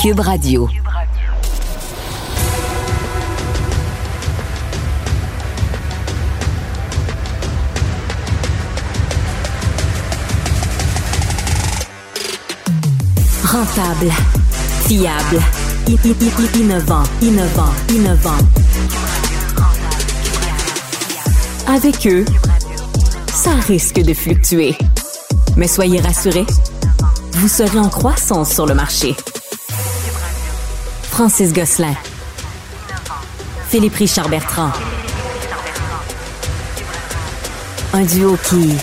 Cube Radio. Rentable, fiable, innovant, innovant, innovant. Avec eux, ça risque de fluctuer. Mais soyez rassurés, vous serez en croissance sur le marché. Francis Gosselin. Philippe Richard Bertrand. Un duo qui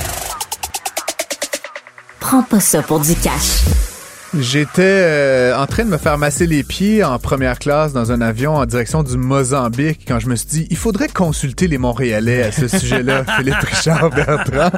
prend pas ça pour du cash. J'étais euh, en train de me faire masser les pieds en première classe dans un avion en direction du Mozambique quand je me suis dit il faudrait consulter les Montréalais à ce sujet-là, Philippe Richard Bertrand.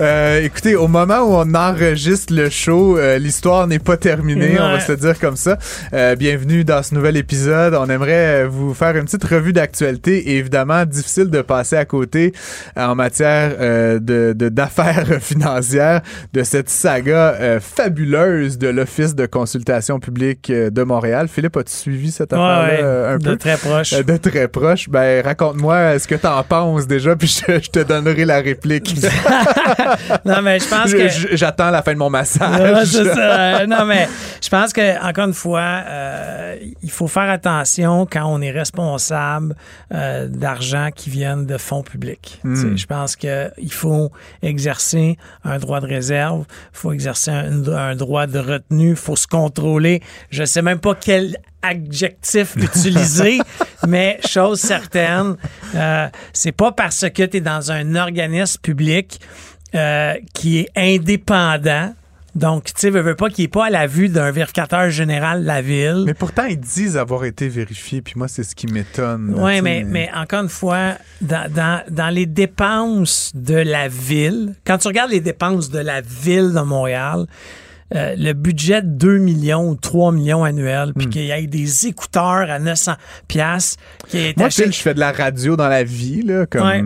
Euh, écoutez, au moment où on enregistre le show, euh, l'histoire n'est pas terminée, on va se le dire comme ça. Euh, bienvenue dans ce nouvel épisode. On aimerait euh, vous faire une petite revue d'actualité évidemment difficile de passer à côté en matière euh, de d'affaires financières de cette saga euh, fabuleuse de l'Office de consultation publique euh, de Montréal. Philippe, as-tu suivi cette affaire-là ouais, euh, un de peu? très proche. Euh, De très proche. Ben, raconte-moi ce que t'en penses déjà, puis je, je te donnerai la réplique. non, mais je pense que. J'attends la fin de mon massage. ça. Non, mais je pense que encore une fois, euh, il faut faire attention quand on est responsable euh, d'argent qui viennent de fonds publics. Hmm. Tu Je pense que il faut exercer un droit de réserve, il faut exercer un, un droit de retenue, il faut se contrôler. Je sais même pas quel adjectif utiliser, mais chose certaine, euh, c'est pas parce que tu es dans un organisme public euh, qui est indépendant. Donc, tu sais, veux, veux pas qu'il n'est pas à la vue d'un vérificateur général de la ville. Mais pourtant, ils disent avoir été vérifiés, puis moi, c'est ce qui m'étonne. Oui, mais, mais encore une fois, dans, dans, dans les dépenses de la ville, quand tu regardes les dépenses de la ville de Montréal, euh, le budget de 2 millions ou 3 millions annuels, Hmm. puis qu'il y ait des écouteurs à 900 pièces Moi, Phil, je fais de la radio dans la vie, là, comme Ouais.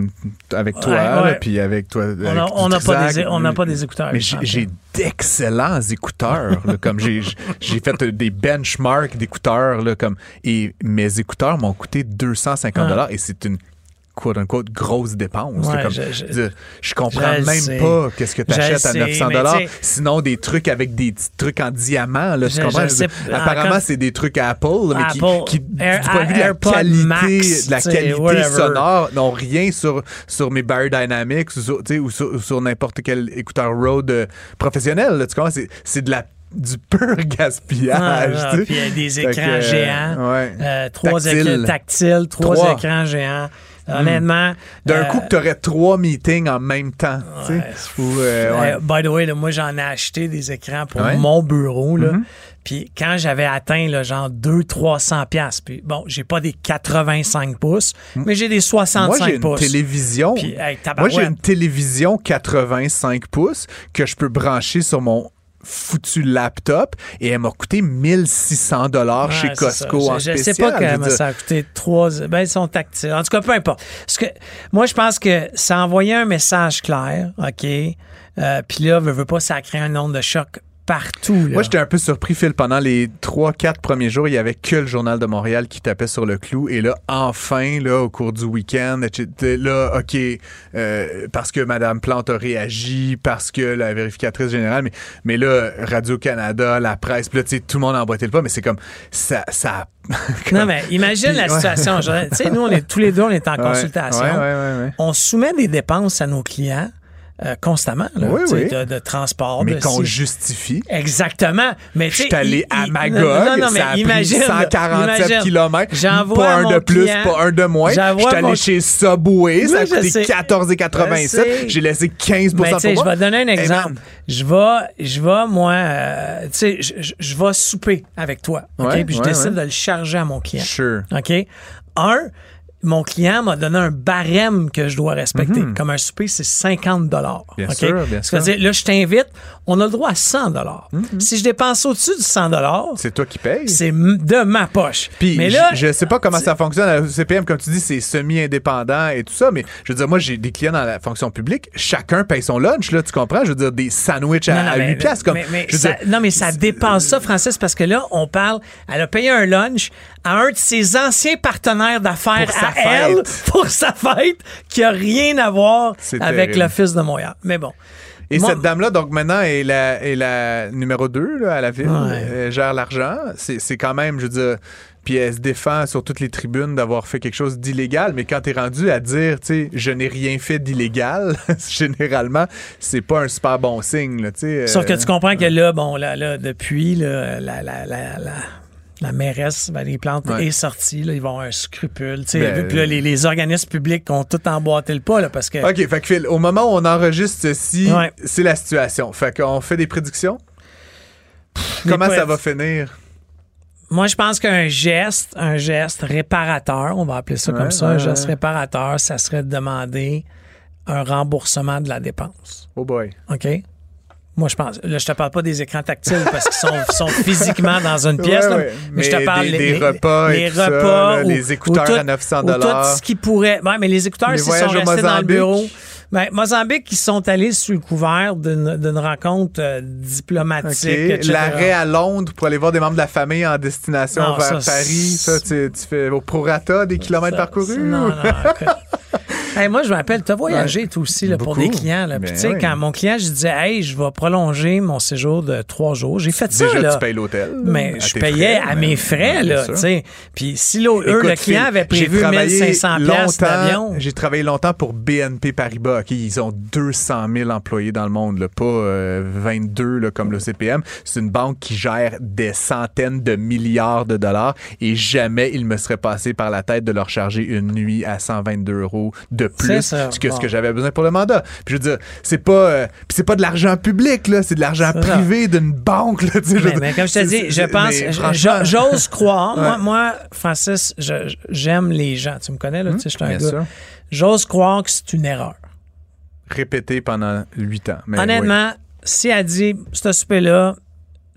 avec toi, Ouais, ouais. puis avec toi. on avec n'a on n'a pas, des- on pas des écouteurs. Mais j'ai d'excellents écouteurs, là, comme j'ai j'ai fait des benchmarks d'écouteurs, là, comme et mes écouteurs m'ont coûté 250 dollars et c'est une quote unquote grosse dépense. là, Ouais, comme, je- je- je, je comprends je même sais. pas qu'est-ce que tu achètes à sais, 900 mais dollars. Sinon des trucs avec des petits trucs en diamant, là, tu comprends? sais- apparemment, c'est des trucs à Apple, mais qui, Apple, qui, Air- du point de vue de la qualité, Max, de la qualité whatever. sonore, n'ont rien sur, sur mes sur, tu sais, ou sur, sur n'importe quel écouteur Rode euh, professionnel. là, tu comprends? C'est, de la du pur gaspillage. Ah, puis il y a des écrans que, euh, géants, ouais. euh, trois écrans tactiles, trois, Trois. écrans géants. Honnêtement. D'un euh, coup, tu aurais trois meetings en même temps. Ouais. Euh, ouais. euh, by the way, là, moi, j'en ai acheté des écrans pour Ouais. Mm-hmm. mon bureau. Là. Puis quand j'avais atteint là, genre 200-300 pièces puis bon, j'ai pas des 85 pouces, mais j'ai des 65 Moi, j'ai une pouces. télévision. Hey, Moi, j'ai une télévision 85 pouces que je peux brancher sur mon foutu laptop et elle m'a coûté 1600 dollars Ouais, chez Costco ça. en je, je spécial. sais pas je veux comment dire. ça a coûté trois. Ben, ils sont tactiles. En tout cas, peu importe. Parce que, moi, je pense que ça a envoyé un message clair, OK? Euh, Puis là, veut, veut pas, ça a créé un onde de choc partout. Là. Moi, j'étais un peu surpris, Phil. Pendant les 3-4 premiers jours, il y avait que le Journal de Montréal qui tapait sur le clou. Et là, enfin, là, au cours du week-end, là, OK, euh, parce que Mme Plante a réagi, parce que la vérificatrice générale, mais, mais là, Radio-Canada, la presse, puis là, tu sais, tout le monde a emboîté le pas, mais c'est comme, ça... ça Non, mais imagine Puis, la situation. Tu sais, nous, on est, tous les deux, on est en Ouais, consultation. ouais, ouais, ouais, ouais. On soumet des dépenses à nos clients euh, constamment, là, Oui, oui. de, de transport. Mais qu'on justifie. Exactement. Mais Je suis allé il- à Magog, non, non, mais ça a imagine, pris là, 147 imagine. km. Pas un de plus, client- pas un de moins. Je suis allé mon- chez Subway, ça a coûté sais. Je 14,87. sais. J'ai laissé 15 Mais pour je vais te donner un Hey, exemple. je vais, je vais, moi, euh, tu sais, je, je- je vais souper avec toi, OK? Ouais, Puis je ouais, décide ouais. de le charger à mon client. Sure. OK? Un, mon client m'a donné un barème que je dois respecter. Comme un souper, c'est 50 dollars. Mhm. Bien sûr, bien sûr. là, je t'invite, on a le droit à 100 dollars. Si je dépense au-dessus du 100 dollars, C'est toi qui payes. c'est de ma poche. Puis mais je- là, je, sais pas comment ça fonctionne à la CPM, comme tu dis, c'est semi-indépendant et tout ça, mais je veux dire, moi, j'ai des clients dans la fonction publique, chacun paye son lunch, là, tu comprends? Je veux dire, des sandwichs à, Non, non, à mais- 8 piastres, comme. mais- mais je veux ça- dire, non, mais ça dépasse ça, Francis, parce que là, on parle, elle a payé un lunch à un de ses anciens partenaires d'affaires à elle fête. pour sa fête qui a rien à voir avec l'Office de Montréal. Mais bon. Et Moi- cette dame-là, donc maintenant, est la, est la numéro 2 à la ville, Ouais. Elle gère l'argent. C'est quand même, je veux dire, puis elle se défend sur toutes les tribunes d'avoir fait quelque chose d'illégal, mais quand t'es rendu à dire, tu sais, je n'ai rien fait d'illégal, généralement, c'est pas un super bon signe, tu sais. Sauf que euh, tu comprends que là, bon, là, là depuis, là, la, la, la, la, la mairesse Valérie Plante Ouais. est sortie. Là, ils vont avoir un scrupule. Ben, Puis là, les, les organismes publics ont tout emboîté le pas là, parce que. OK, fait que Phil, au moment où on enregistre ceci, Ouais. c'est la situation. Fait qu'on fait des prédictions? Comment ça va finir? Moi, je pense qu'un geste, un geste réparateur, on va appeler ça Ouais, comme ça, un geste réparateur, ça serait de demander un remboursement de la dépense. Oh boy. OK? Moi, je pense. Là, je te parle pas des écrans tactiles parce qu'ils sont, sont physiquement dans une pièce. Ouais, là, ouais. Mais, je te parle des- les, repas et les tout ça, repas là, ou- les écouteurs ou tout- à 900 ou tout ce qui pourrait. Ouais, mais les écouteurs, s'ils sont restés dans le Mozambique? bureau. Ben, Mozambique, ils sont allés sous le couvert d'une rencontre euh, diplomatique. OK. etc. L'arrêt à Londres pour aller voir des membres de la famille en destination Non, vers ça, Paris. Ça, tu, tu fais au prorata des kilomètres Ça, parcourus? ça, Non, non. Hey, moi, je me rappelle, tu as voyagé, toi aussi, là, pour des clients. Là. Puis, Ben tu sais, oui. quand mon client, je disais, hey, je vais prolonger mon séjour de trois jours, j'ai fait ça. Déjà, là. tu payes l'hôtel. Mais je payais frais, à mes frais, Ouais, là, tu sais. Puis si l'au- eux, Écoute, le client avait prévu travaillé 1500 piastres longtemps- d'avion. J'ai travaillé longtemps pour BNP Paribas. Ils ont 200 000 employés dans le monde, là, pas euh, 22 là, comme le CPM. C'est une banque qui gère des centaines de milliards de dollars et jamais il me serait passé par la tête de leur charger une nuit à 122 euros de C'est plus que ce que j'avais besoin pour le mandat. Puis je veux dire, c'est pas, euh, c'est pas de l'argent public là, c'est de l'argent privé d'une banque là. je Mais, mais comme je te dis, je pense, franchement- j'ose croire. Moi, Ouais. moi, Francis, j'aime les gens. Tu me connais, là, tu sais, je suis un gars. J'ose croire que c'est une erreur. Répété pendant 8 ans. Mais Honnêtement, si elle dit, ce souper-là,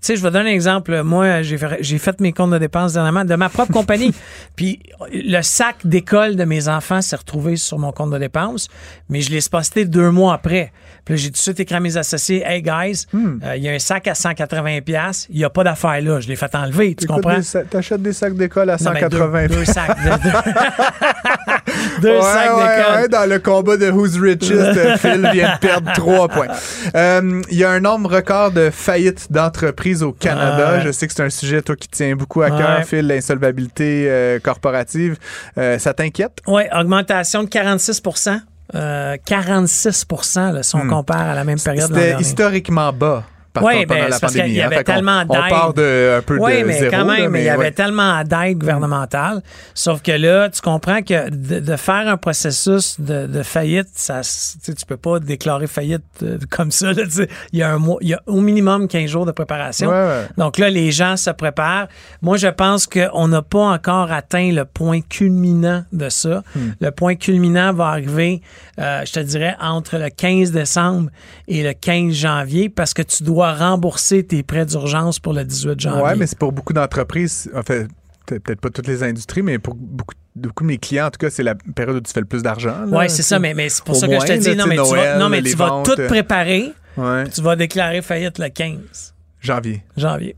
sais, je vais donner un exemple. Moi, j'ai fait, mes comptes de dépenses dernièrement de ma propre compagnie. Puis le sac d'école de mes enfants s'est retrouvé sur mon compte de dépenses, mais je l'ai posté deux mois après. Puis j'ai tout de suite écrit à mes associés, Hey guys, euh, il Hmm. y a un sac à 180$, il n'y a pas d'affaire là. Je l'ai fait enlever, tu Écoute, comprends? T'achètes des sacs d'école à Non, mais 180 deux, deux sacs. de- deux Ouais, sacs ouais, d'école. ouais, dans le combat de Who's Richest, euh, Phil vient de perdre 3 points. Euh, Il y a un nombre record de faillites d'entreprises au Canada. Je sais que c'est un sujet, toi, qui tient beaucoup à cœur. Phil, l'insolvabilité corporative. Ça t'inquiète? Oui, augmentation de 46 euh, 46 là, si on Hmm. compare à la même période. C'était historiquement bas. Par Ouais, contre, pendant ben, la parce qu'il pandémie. y hein. avait tellement On d'aide. part de un peu Oui, de mais zéro. quand même, là, mais il y avait tellement d'aide gouvernementale. Sauf que là, tu comprends que de, de faire un processus de, de faillite, ça, tu peux pas déclarer faillite euh, comme ça. il, y a un mois, il y a au minimum 15 jours de préparation. Donc là, les gens se préparent. Moi, je pense qu'on n'a pas encore atteint le point culminant de ça. Hmm. Le point culminant va arriver, euh, je te dirais, entre le 15 décembre et le 15 janvier parce que tu dois rembourser tes prêts d'urgence pour le 18 janvier. Ouais, mais c'est pour beaucoup d'entreprises, en fait, peut- peut-être pas toutes les industries, mais pour beaucoup, beaucoup de mes clients, en tout cas, c'est la période où tu fais le plus d'argent. Oui, c'est ça, mais, mais c'est pour ça que je te dis, là, non, mais tu vas, Noël, non, mais les tu vas ventes, tout euh, préparer, Ouais. tu vas déclarer faillite le 15 Janvier. janvier.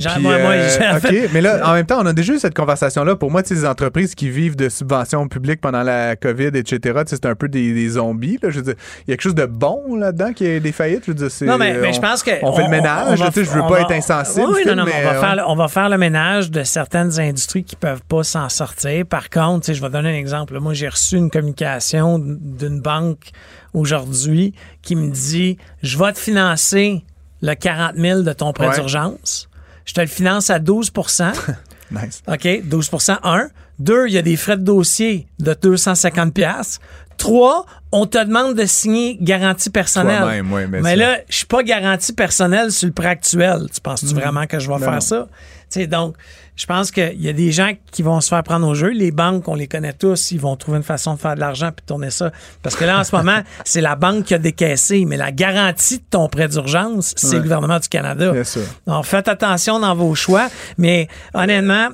Genre, Puis, moi, moi, euh, OK, fait- mais là, en même temps, on a déjà eu cette conversation-là. Pour moi, tu sais, les entreprises qui vivent de subventions publiques pendant la COVID, etc., tu sais, c'est un peu des, des zombies. Là. Je veux dire, il y a quelque chose de bon là-dedans qui a des faillites? Je veux dire, c'est- Non, mais, mais on- je pense que. On fait le ménage. va- là, tu sais, je veux pas va- être insensible. Oui, non, non, mais mais, on va, euh, faire, le- on va faire le ménage de certaines industries qui peuvent pas s'en sortir. Par contre, tu sais, je vais donner un exemple. Moi, j'ai reçu une communication d'une banque aujourd'hui qui me dit Je vais te financer le 40 000 de ton prêt Ouais. d'urgence. Je te le finance à 12% Nice. OK, 12% un. Deux, il y a des frais de dossier de 250 pièces. Trois, on te demande de signer garantie personnelle. Toi-même, oui, mais mais là, je suis pas garantie personnelle sur le prêt actuel. Tu penses-tu vraiment que je vais faire ça? sais, donc, je pense qu'il y a des gens qui vont se faire prendre au jeu. Les banques, on les connaît tous, ils vont trouver une façon de faire de l'argent puis de tourner ça. Parce que là, en ce moment, c'est la banque qui a décaissé, mais la garantie de ton prêt d'urgence, c'est le gouvernement du Canada. Bien sûr. Donc, faites attention dans vos choix. Mais honnêtement,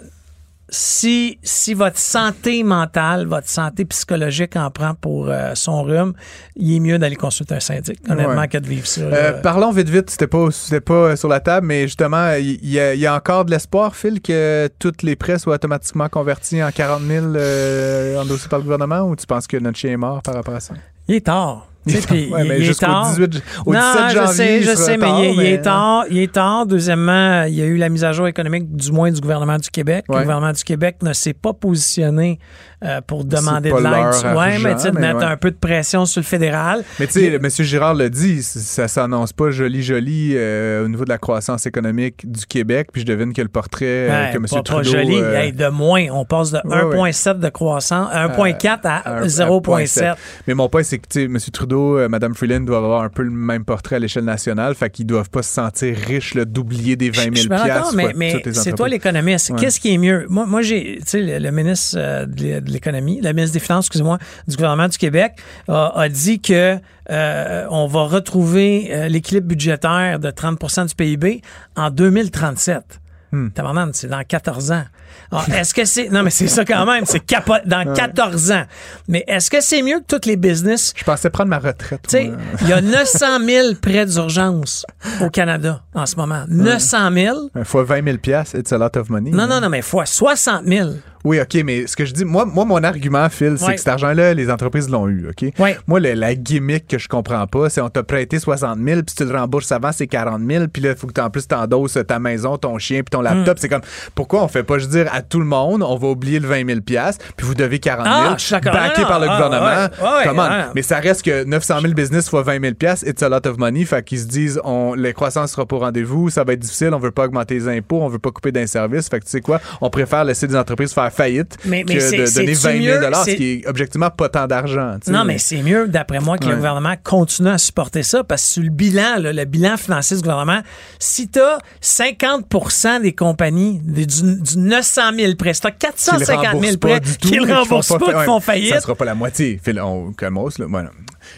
si, si votre santé mentale, votre santé psychologique en prend pour euh, son rhume, il est mieux d'aller consulter un syndic, honnêtement, Ouais. que de vivre ça. Euh, parlons vite vite, c'était pas c'était pas sur la table, mais justement, il y, a- il y a encore de l'espoir, Phil, que tous les prêts soient automatiquement convertis en 40 000 euh, endossés par le gouvernement, ou tu penses que notre chien est mort par rapport à ça? Il est tard. Puis Ouais, il- mais il est tard. 18 au non, 17 janvier, je sais, je mais tard, il, est- il mais- est tard. Il est tard. Deuxièmement, il y a eu la mise à jour économique, du moins du gouvernement du Québec. Ouais. Le gouvernement du Québec ne s'est pas positionné euh, pour demander de l'aide. Ouais, mais tu sais, de mettre ouais. un peu de pression sur le fédéral. Mais tu sais, M. Girard l'a dit, ça s'annonce pas joli joli euh, au niveau de la croissance économique du Québec, puis je devine que le portrait euh, que M. pas, Trudeau... pas joli. euh, Hey, de moins. On passe de Ouais, ouais. 1,7 de croissance, 1,4 à, à- à 0,7. Mais mon point, c'est que M. Trudeau, euh, Mme Freeland doivent avoir un peu le même portrait à l'échelle nationale, fait qu'ils doivent pas se sentir riches d'oublier des 20 000 Je suis bien d'accord, piastres, mais, mais c'est toi l'économiste. Ouais. Qu'est-ce qui est mieux? Moi, moi j'ai, tu sais, le, le ministre euh, de l'é- de l'économie, la ministre des Finances, excusez-moi, du gouvernement du Québec, a, a dit que euh, on va retrouver euh, l'équilibre budgétaire de 30% du PIB en 2037. Hmm. C'est dans 14 ans. Alors, est-ce que c'est. Non, mais c'est ça quand même, c'est capo- dans 14 ans. Mais est-ce que c'est mieux que tous les business? Je pensais prendre ma retraite. tu sais, il y a 900 000 prêts d'urgence au Canada en ce moment. 900 000. Une fois 20 000 piastres, it's a lot of money. Non, non, non, mais fois 60 000. Oui, OK, mais ce que je dis, moi, moi mon argument, Phil, c'est que cet argent-là, les entreprises l'ont eu, OK? Ouais. Moi, le- la gimmick que je comprends pas, c'est on t'a prêté 60 000, puis si tu le rembourses avant, c'est 40 000, puis là, il faut que tu en plus t'endosses ta maison, ton chien, puis ton laptop. C'est comme, pourquoi on fait pas juste dire à tout le monde, on va oublier le 20 000 piastres, puis vous devez 40 000, Ah, backé Non, par le gouvernement. ah, ouais, ouais, Come on. ouais. Mais ça reste que 900 000 business fois 20 000 piastres, it's a lot of money. Fait qu'ils se disent, on, les croissances sera pas au rendez-vous, ça va être difficile, on veut pas augmenter les impôts, on veut pas couper d'un service. Fait que tu sais quoi, on préfère laisser des entreprises faire faillite Mais- mais que de donner c'est-tu 20 000 mieux? ce qui est objectivement pas tant d'argent. Non, mais c'est mieux, d'après moi, que le gouvernement continue à supporter ça, parce que sur le bilan, là, le bilan financier du gouvernement, si tu as 50% des compagnies, du, du 900 000 prêts, si tu as Qu'ils 450 000 remboursent prêts qu'ils ne remboursent pas, qui fa- font faillite, Ça sera pas la moitié. Phil, on calmos, là. Voilà.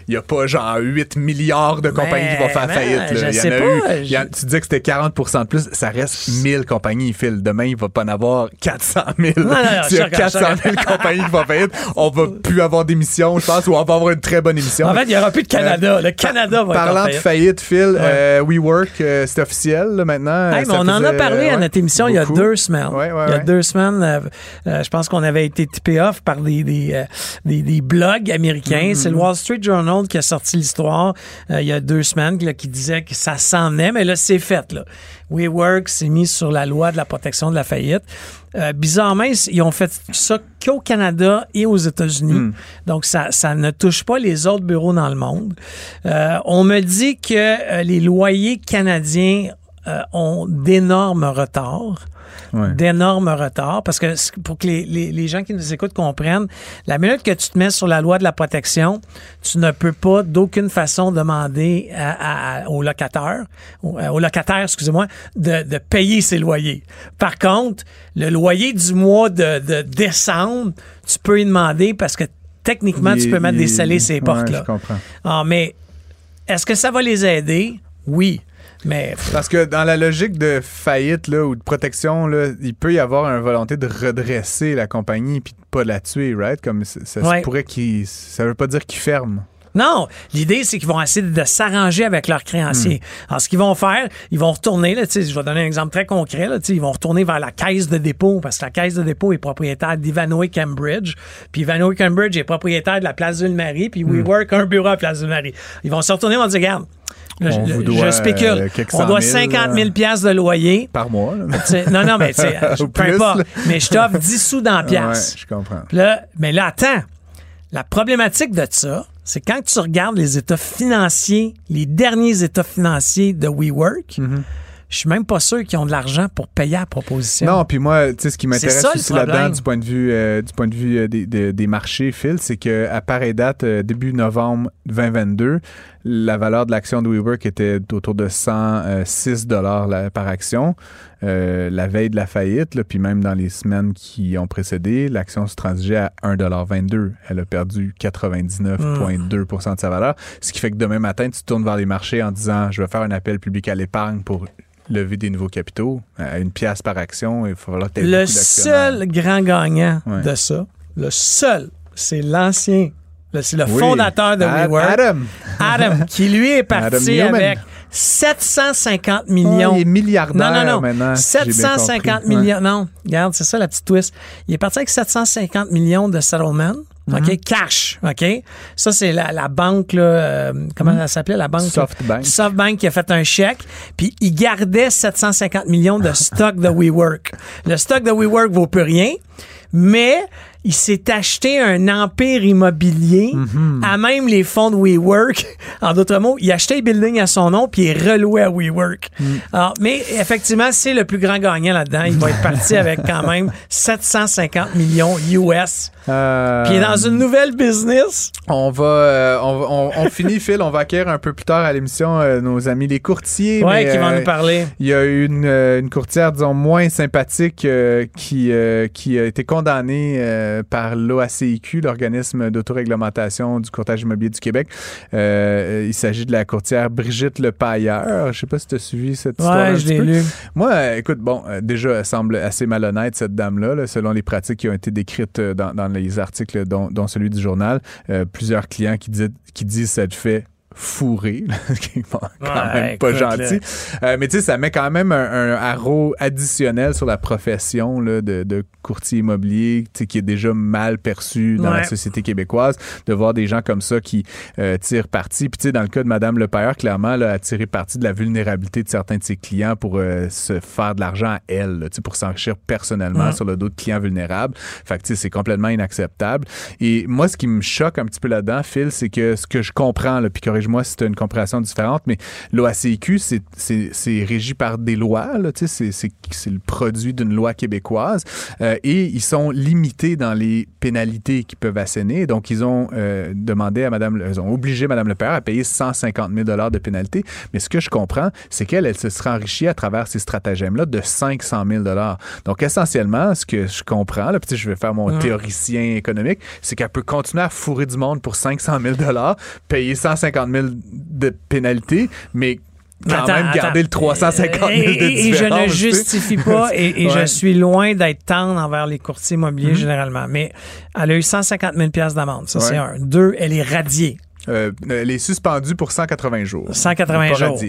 Il n'y a pas genre 8 milliards de compagnies qui vont faire Ben, faillite. je là. Il y en sais a pas, eu. il y en- tu disais que c'était 40% de plus. Ça reste 1000 compagnies, Phil. Demain, il va pas en avoir 400 000. non, non, S'il y a je suis 400 000 compagnies qui vont faillite, on va plus avoir d'émissions, je pense, ou on va avoir une très bonne émission. en fait, il n'y aura plus de Canada. le Canada va en Parlant de faillite. Phil, euh, WeWork, euh, c'est officiel là, maintenant. Hey, mais Ça on en a parlé à notre émission il y a deux semaines. Ouais, ouais, il y a deux semaines, euh, euh, je pense qu'on avait été tippé off par des, des, euh, des, des blogs américains. Mm-hmm. C'est le Wall Street Journal qui a sorti l'histoire euh, il y a deux semaines là, qui disait que ça s'en venait, mais là, c'est fait. Là. WeWork s'est mis sur la loi de la protection de la faillite. Euh, bizarrement, ils ont fait ça qu'au Canada et aux États-Unis. Hmm. Donc, ça, ça ne touche pas les autres bureaux dans le monde. Euh, on me dit que les loyers canadiens ont d'énormes retards. Ouais. D'énormes retards. Parce que pour que les, les- les gens qui nous écoutent comprennent, la minute que tu te mets sur la loi de la protection, tu ne peux pas d'aucune façon demander à, à- aux locataires, aux, euh, aux locataires, excusez-moi, de, de payer ses loyers. Par contre, le loyer du mois de, de décembre, tu peux y demander parce que techniquement, tu peux mettre des scellés ces ouais, portes-là. Je comprends. Ah, mais est-ce que ça va les aider? Oui. Mais Parce que dans la logique de faillite là, ou de protection, là, il peut y avoir une volonté de redresser la compagnie puis de pas la tuer, right? Comme ça, ça se pourrait. Ça veut pas dire qu'ils ferment. Non, l'idée, c'est qu'ils vont essayer de s'arranger avec leurs créanciers. Alors, ce qu'ils vont faire, ils vont retourner, là, je vais donner un exemple très concret, là, ils vont retourner vers la caisse de dépôt, parce que la caisse de dépôt est propriétaire d'Ivanhoe Cambridge, puis Ivanhoe Cambridge est propriétaire de la Place Ville-Marie, puis WeWork a un bureau à la Place Ville-Marie. Ils vont se retourner, ils vont dire, regarde, On je, vous je doit, spécule, euh, on doit mille, 50 là. 000 piastres de loyer. Par mois. non, non, mais tu sais, Ou peu importe, mais je t'offre 10 sous dans la pièce. Ouais, je comprends. Là, mais là, attends. La problématique de ça, c'est quand tu regardes les états financiers, les derniers états financiers de WeWork, Mm-hmm. Je suis même pas sûr qu'ils ont de l'argent pour payer la proposition. Non, puis moi, tu sais, ce qui m'intéresse aussi là-dedans du point de vue euh, du point de vue euh, des, des- des marchés, Phil, c'est que à pareille date, euh, début novembre 2022, la valeur de l'action de WeWork était autour de 106 dollars par action. La veille de la faillite, là, puis même dans les semaines qui ont précédé, l'action se transigeait à 1,22 Elle a perdu 99,2% de sa valeur. Ce qui fait que demain matin, tu tournes vers les marchés en disant je vais faire un appel public à l'épargne pour lever des nouveaux capitaux à une pièce par action. Il faut falloir Le seul grand gagnant de ça, le seul, c'est l'ancien c'est le fondateur de WeWork. Adam. Adam, qui lui est parti avec 750 millions. il est milliardaire non, non, non. maintenant. 750 millions. Non, regarde, c'est ça la petite twist. Il est parti avec 750 millions de settlement. OK, mhm. cash, OK? Ça, c'est la, banque, là, euh, comment mhm. elle s'appelait, la banque? SoftBank. SoftBank qui a fait un chèque, puis il gardait 750 millions de stock de WeWork. Le stock de WeWork vaut plus rien, mais il s'est acheté un empire immobilier mhm. à même les fonds de WeWork. En d'autres mots, il a acheté un building à son nom puis il est reloué à WeWork. Mhm. Alors, mais effectivement, c'est le plus grand gagnant là-dedans. Il va être parti avec quand même 750 millions US. Euh, puis il est dans une nouvelle business. On va, euh, on, finit, Phil. On va acquérir un peu plus tard à l'émission euh, nos amis les courtiers. Oui, qui vont nous parler. Il y a eu une, une courtière, disons, moins sympathique qui, qui a été condamnée par l'OACIQ, l'organisme d'autoréglementation du courtage immobilier du Québec. Euh, il s'agit de la courtière Brigitte Lepailleur. Je sais pas si tu as suivi cette histoire. Oui, je l'ai lu. Moi, écoute, bon, euh, déjà, elle semble assez malhonnête, cette dame-là, selon les pratiques qui ont été décrites euh, dans, les articles, dont, celui du journal. plusieurs clients qui, disent, qui disent cette fait fourré, qui est quand même pas gentil. Euh, mais tu sais, ça met quand même un, un additionnel sur la profession là, de, de, courtier immobilier qui est déjà mal perçu dans la société québécoise. De voir des gens comme ça qui euh, tirent parti. Puis tu sais, dans le cas de Madame Lepayeur, clairement, là, a tiré parti de la vulnérabilité de certains de ses clients pour euh, se faire de l'argent à elle, là, pour s'enrichir personnellement sur le dos de clients vulnérables. Fait que tu sais, c'est complètement inacceptable. Et moi, ce qui me choque un petit peu là-dedans, Phil, c'est que ce que je comprends, puis moi si tu une compréhension différente, mais l'OACIQ, c'est régi par des lois. C'est le produit d'une loi québécoise. Euh, et ils sont limités dans les pénalités qu'ils peuvent asséner. Donc, ils ont euh, demandé à Madame, ils ont obligé Mme Lepère à payer 150 000 de pénalité. Mais ce que je comprends, c'est qu'elle, elle se sera enrichie à travers ces stratagèmes-là de 500 000 Donc, essentiellement, ce que je comprends, là, puis je vais faire mon théoricien économique, c'est qu'elle peut continuer à fourrer du monde pour 500 000 payer 150 000 de pénalité, mais quand même garder le 350 000 de et, et je ne justifie pas et, je suis loin d'être tendre envers les courtiers immobiliers mm-hmm. généralement. Mais elle a eu 150 000 d'amende. Ça, c'est un. Deux, elle est radiée. Euh, elle est suspendue pour 180 jours. 180 jours.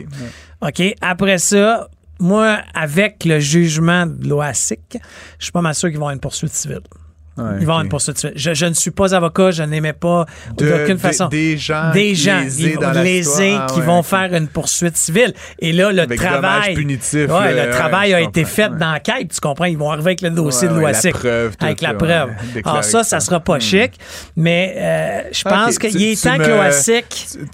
OK. Après ça, moi, avec le jugement de l'OASIC, je suis pas mal sûr qu'ils vont avoir une poursuite civile. Ils vont une poursuite. Je, je, ne suis pas avocat, je n'aimais pas d'aucune façon. Des gens, des gens lésés, lésés ah, qui vont faire une poursuite civile. Et là, le travail, punitif, ouais, le travail a été fait dans l'enquête. Tu comprends? Ils vont arriver avec le dossier de l'OASIC, avec la preuve. Alors ça, ça sera pas hmm. chic, mais euh, je pense qu'il est temps que l'OASIC.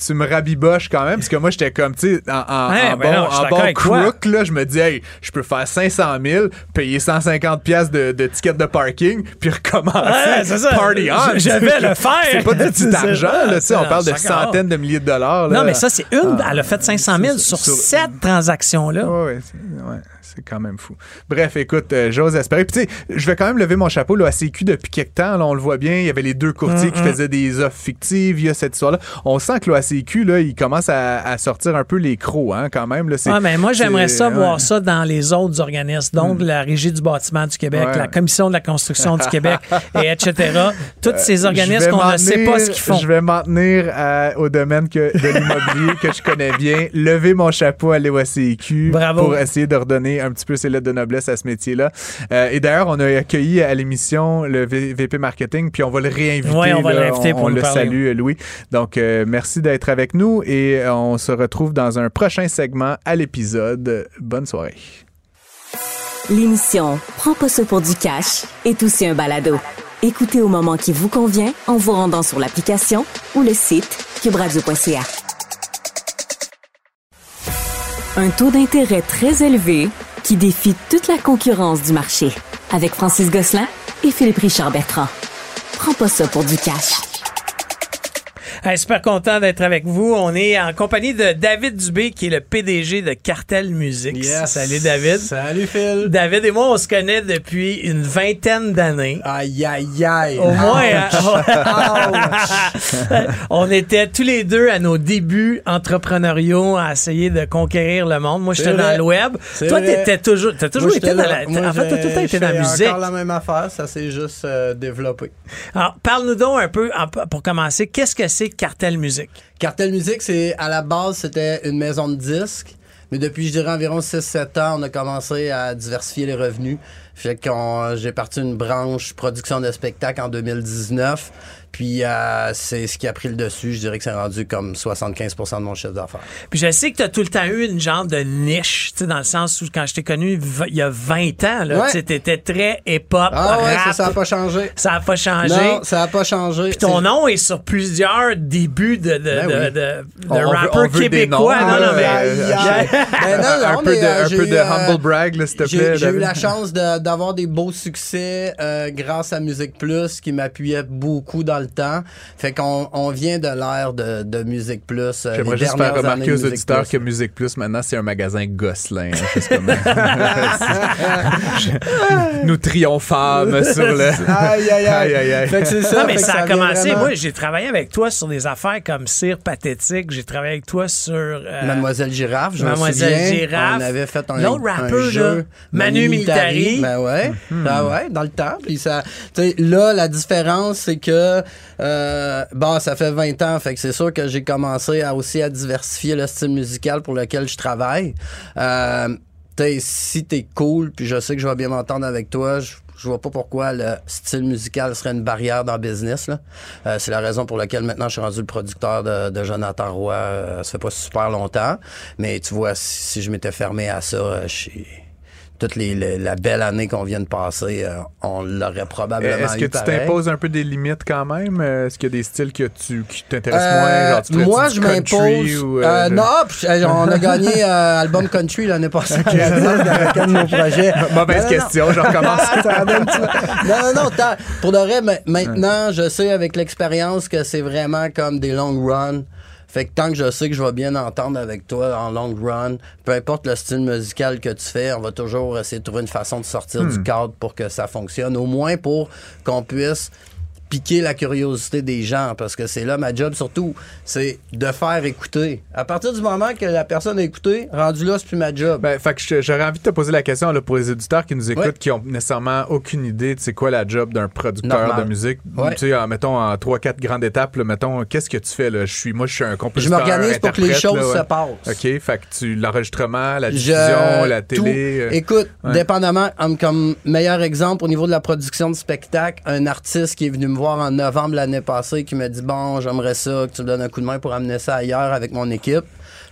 Tu, me rabiboches quand même, parce que moi, j'étais comme, tu sais, en, en, ben bon, en bon crook, là, je me dis, hey, je peux faire 500 000, payer 150 pièces de, de ticket de parking, puis commencer. Party on. Je, vais le faire. C'est pas du petit argent, là, on parle de centaines de milliers de dollars. Non, mais ça, c'est une. Ah. elle a fait 500 000 sur, cette transaction-là. Oui, oui. C'est quand même fou. Bref, écoute, euh, j'ose espérer. Puis, tu sais, je vais quand même lever mon chapeau là, à CQ depuis quelques temps. Là, on le voit bien. Il y avait les deux courtiers qui faisaient des offres fictives. Il y a cette histoire-là. On sent que l'OACQ, là, il commence à, sortir un peu les crocs, hein, quand même. Là, ah, mais moi, j'aimerais ça voir ça dans les autres organismes. Donc, mm. la Régie du bâtiment du Québec, la Commission de la construction du Québec, et etc. Tous ces euh, organismes qu'on ne sait pas ce qu'ils font. Je vais m'en tenir au domaine que, de l'immobilier que je connais bien. Lever mon chapeau à l'OACQ pour essayer de redonner un petit peu ses lettres de noblesse à ce métier-là. Euh, et d'ailleurs, on a accueilli à l'émission le VP Marketing, puis on va le réinviter. Oui, on va l'inviter pour on le salue, Louis. Donc, euh, merci d'être avec nous et on se retrouve dans un prochain segment à l'épisode. Bonne soirée. L'émission Prends pas ça pour du cash est aussi un balado. Écoutez au moment qui vous convient en vous rendant sur l'application ou le site cubradio.ca. Un taux d'intérêt très élevé qui défie toute la concurrence du marché. Avec Francis Gosselin et Philippe Richard Bertrand. Prends pas ça pour du cash. Hey, super content d'être avec vous. On est en compagnie de David Dubé, qui est le PDG de Cartel Musique. Yes. Salut David. Salut Phil. David et moi, on se connaît depuis une vingtaine d'années. Aïe aïe aïe. Au moins, hein? on était tous les deux à nos débuts entrepreneuriaux à essayer de conquérir le monde. Moi, j'étais dans le web. Toi, t'étais toujours, t'as toujours Moi, été dans la, Moi, en fait, t'as tout le temps j'ai- été dans la musique. encore la même affaire, ça s'est juste euh, développé. Alors, parle-nous donc un peu, pour commencer, qu'est-ce que c'est Cartel Musique? Cartel Musique, c'est à la base, c'était une maison de disques. Mais depuis, je dirais, environ 6-7 ans, on a commencé à diversifier les revenus. Fait que j'ai parti une branche production de spectacles en 2019. Puis euh, c'est ce qui a pris le dessus. Je dirais que c'est rendu comme 75% de mon chiffre d'affaires. Puis je sais que tu as tout le temps eu une genre de niche, tu sais, dans le sens où quand je t'ai connu il y a 20 ans, là, Ouais. tu sais, t'étais très hip-hop, Ah ouais, rap. ça, ça a pas changé. Ça a pas changé. Non, ça a pas changé. Puis ton nom est sur plusieurs débuts de, de, Ben oui. de, de rappeurs québécois. noms, non, mais. Un peu mais, de, euh, peu eu, de euh, humble brag, s'il te J'ai plaît. j'ai eu la chance de- d'avoir des beaux succès euh, grâce à Musique Plus qui m'appuyait beaucoup dans le temps. Fait qu'on on vient de l'ère de, de Musique Plus. euh, J'aimerais juste faire remarquer aux auditeurs Plus. que Musique Plus, maintenant, c'est un magasin Gosselin. hein, Nous triomphâmes sur le... Aïe, aïe, aïe. Aïe, aïe, aïe. Fait que c'est ça. Non, mais fait que ça a commencé. vraiment- Moi, j'ai travaillé avec toi sur des affaires comme Cire Pathétique. J'ai travaillé avec toi sur. euh, Mademoiselle Girafe, je me Mademoiselle souviens. Girafe. On avait fait un, L'autre rappeur, là, jeu. Manu Militari. Ben ouais. Hmm. Ben ouais, dans le temps. Puis ça, là, la différence, c'est que, euh, bon, ça fait 20 ans. Fait que c'est sûr que j'ai commencé à aussi à diversifier le style musical pour lequel je travaille. Euh, si t'es cool, puis je sais que je vais bien m'entendre avec toi, je, vois pas pourquoi le style musical serait une barrière dans le business. Là. Euh, c'est la raison pour laquelle maintenant je suis rendu le producteur de, de Jonathan Roy. Euh, ça fait pas super longtemps. Mais tu vois, si, si je m'étais fermé à ça, euh, je suis- toute les, les- la belle année qu'on vient de passer, euh, on l'aurait probablement Est-ce que tu t'imposes un peu des limites quand même? Euh, Est-ce qu'il y a des styles que tu, qui t'intéressent Euh, moins? Genre, moi, je m'impose. euh, non, on a gagné album country l'année passée. par exemple, avec un de nos projets. Mauvaise Non, non, non. question, je recommence. Non, non, non. Pour de vrai, ma- maintenant, je sais avec l'expérience que c'est vraiment comme des long runs. Fait que tant que je sais que je vais bien entendre avec toi en long run, peu importe le style musical que tu fais, on va toujours essayer de trouver une façon de sortir du cadre pour que ça fonctionne. Au moins pour qu'on puisse piquer la curiosité des gens parce que c'est là ma job surtout c'est de faire écouter à partir du moment que la personne a écouté rendu là c'est plus ma job Ben, fait que je- j'aurais envie de te poser la question là, pour les éditeurs qui nous écoutent, Ouais. qui ont nécessairement aucune idée de c'est quoi la job d'un producteur Normal. de musique. Ouais. Tu sais, en, mettons en trois, quatre grandes étapes, là, mettons, qu'est-ce que tu fais là? Je suis, moi, je suis un je compositeur. m'organise pour que les choses là, se passent OK, fait que tu l'enregistrement, la Je- diffusion, la télé. euh, Écoute, dépendamment, comme, comme meilleur exemple au niveau de la production de spectacle, un artiste qui est venu me voir en novembre l'année passée qui me dit bon, j'aimerais ça que tu me donnes un coup de main pour amener ça ailleurs avec mon équipe.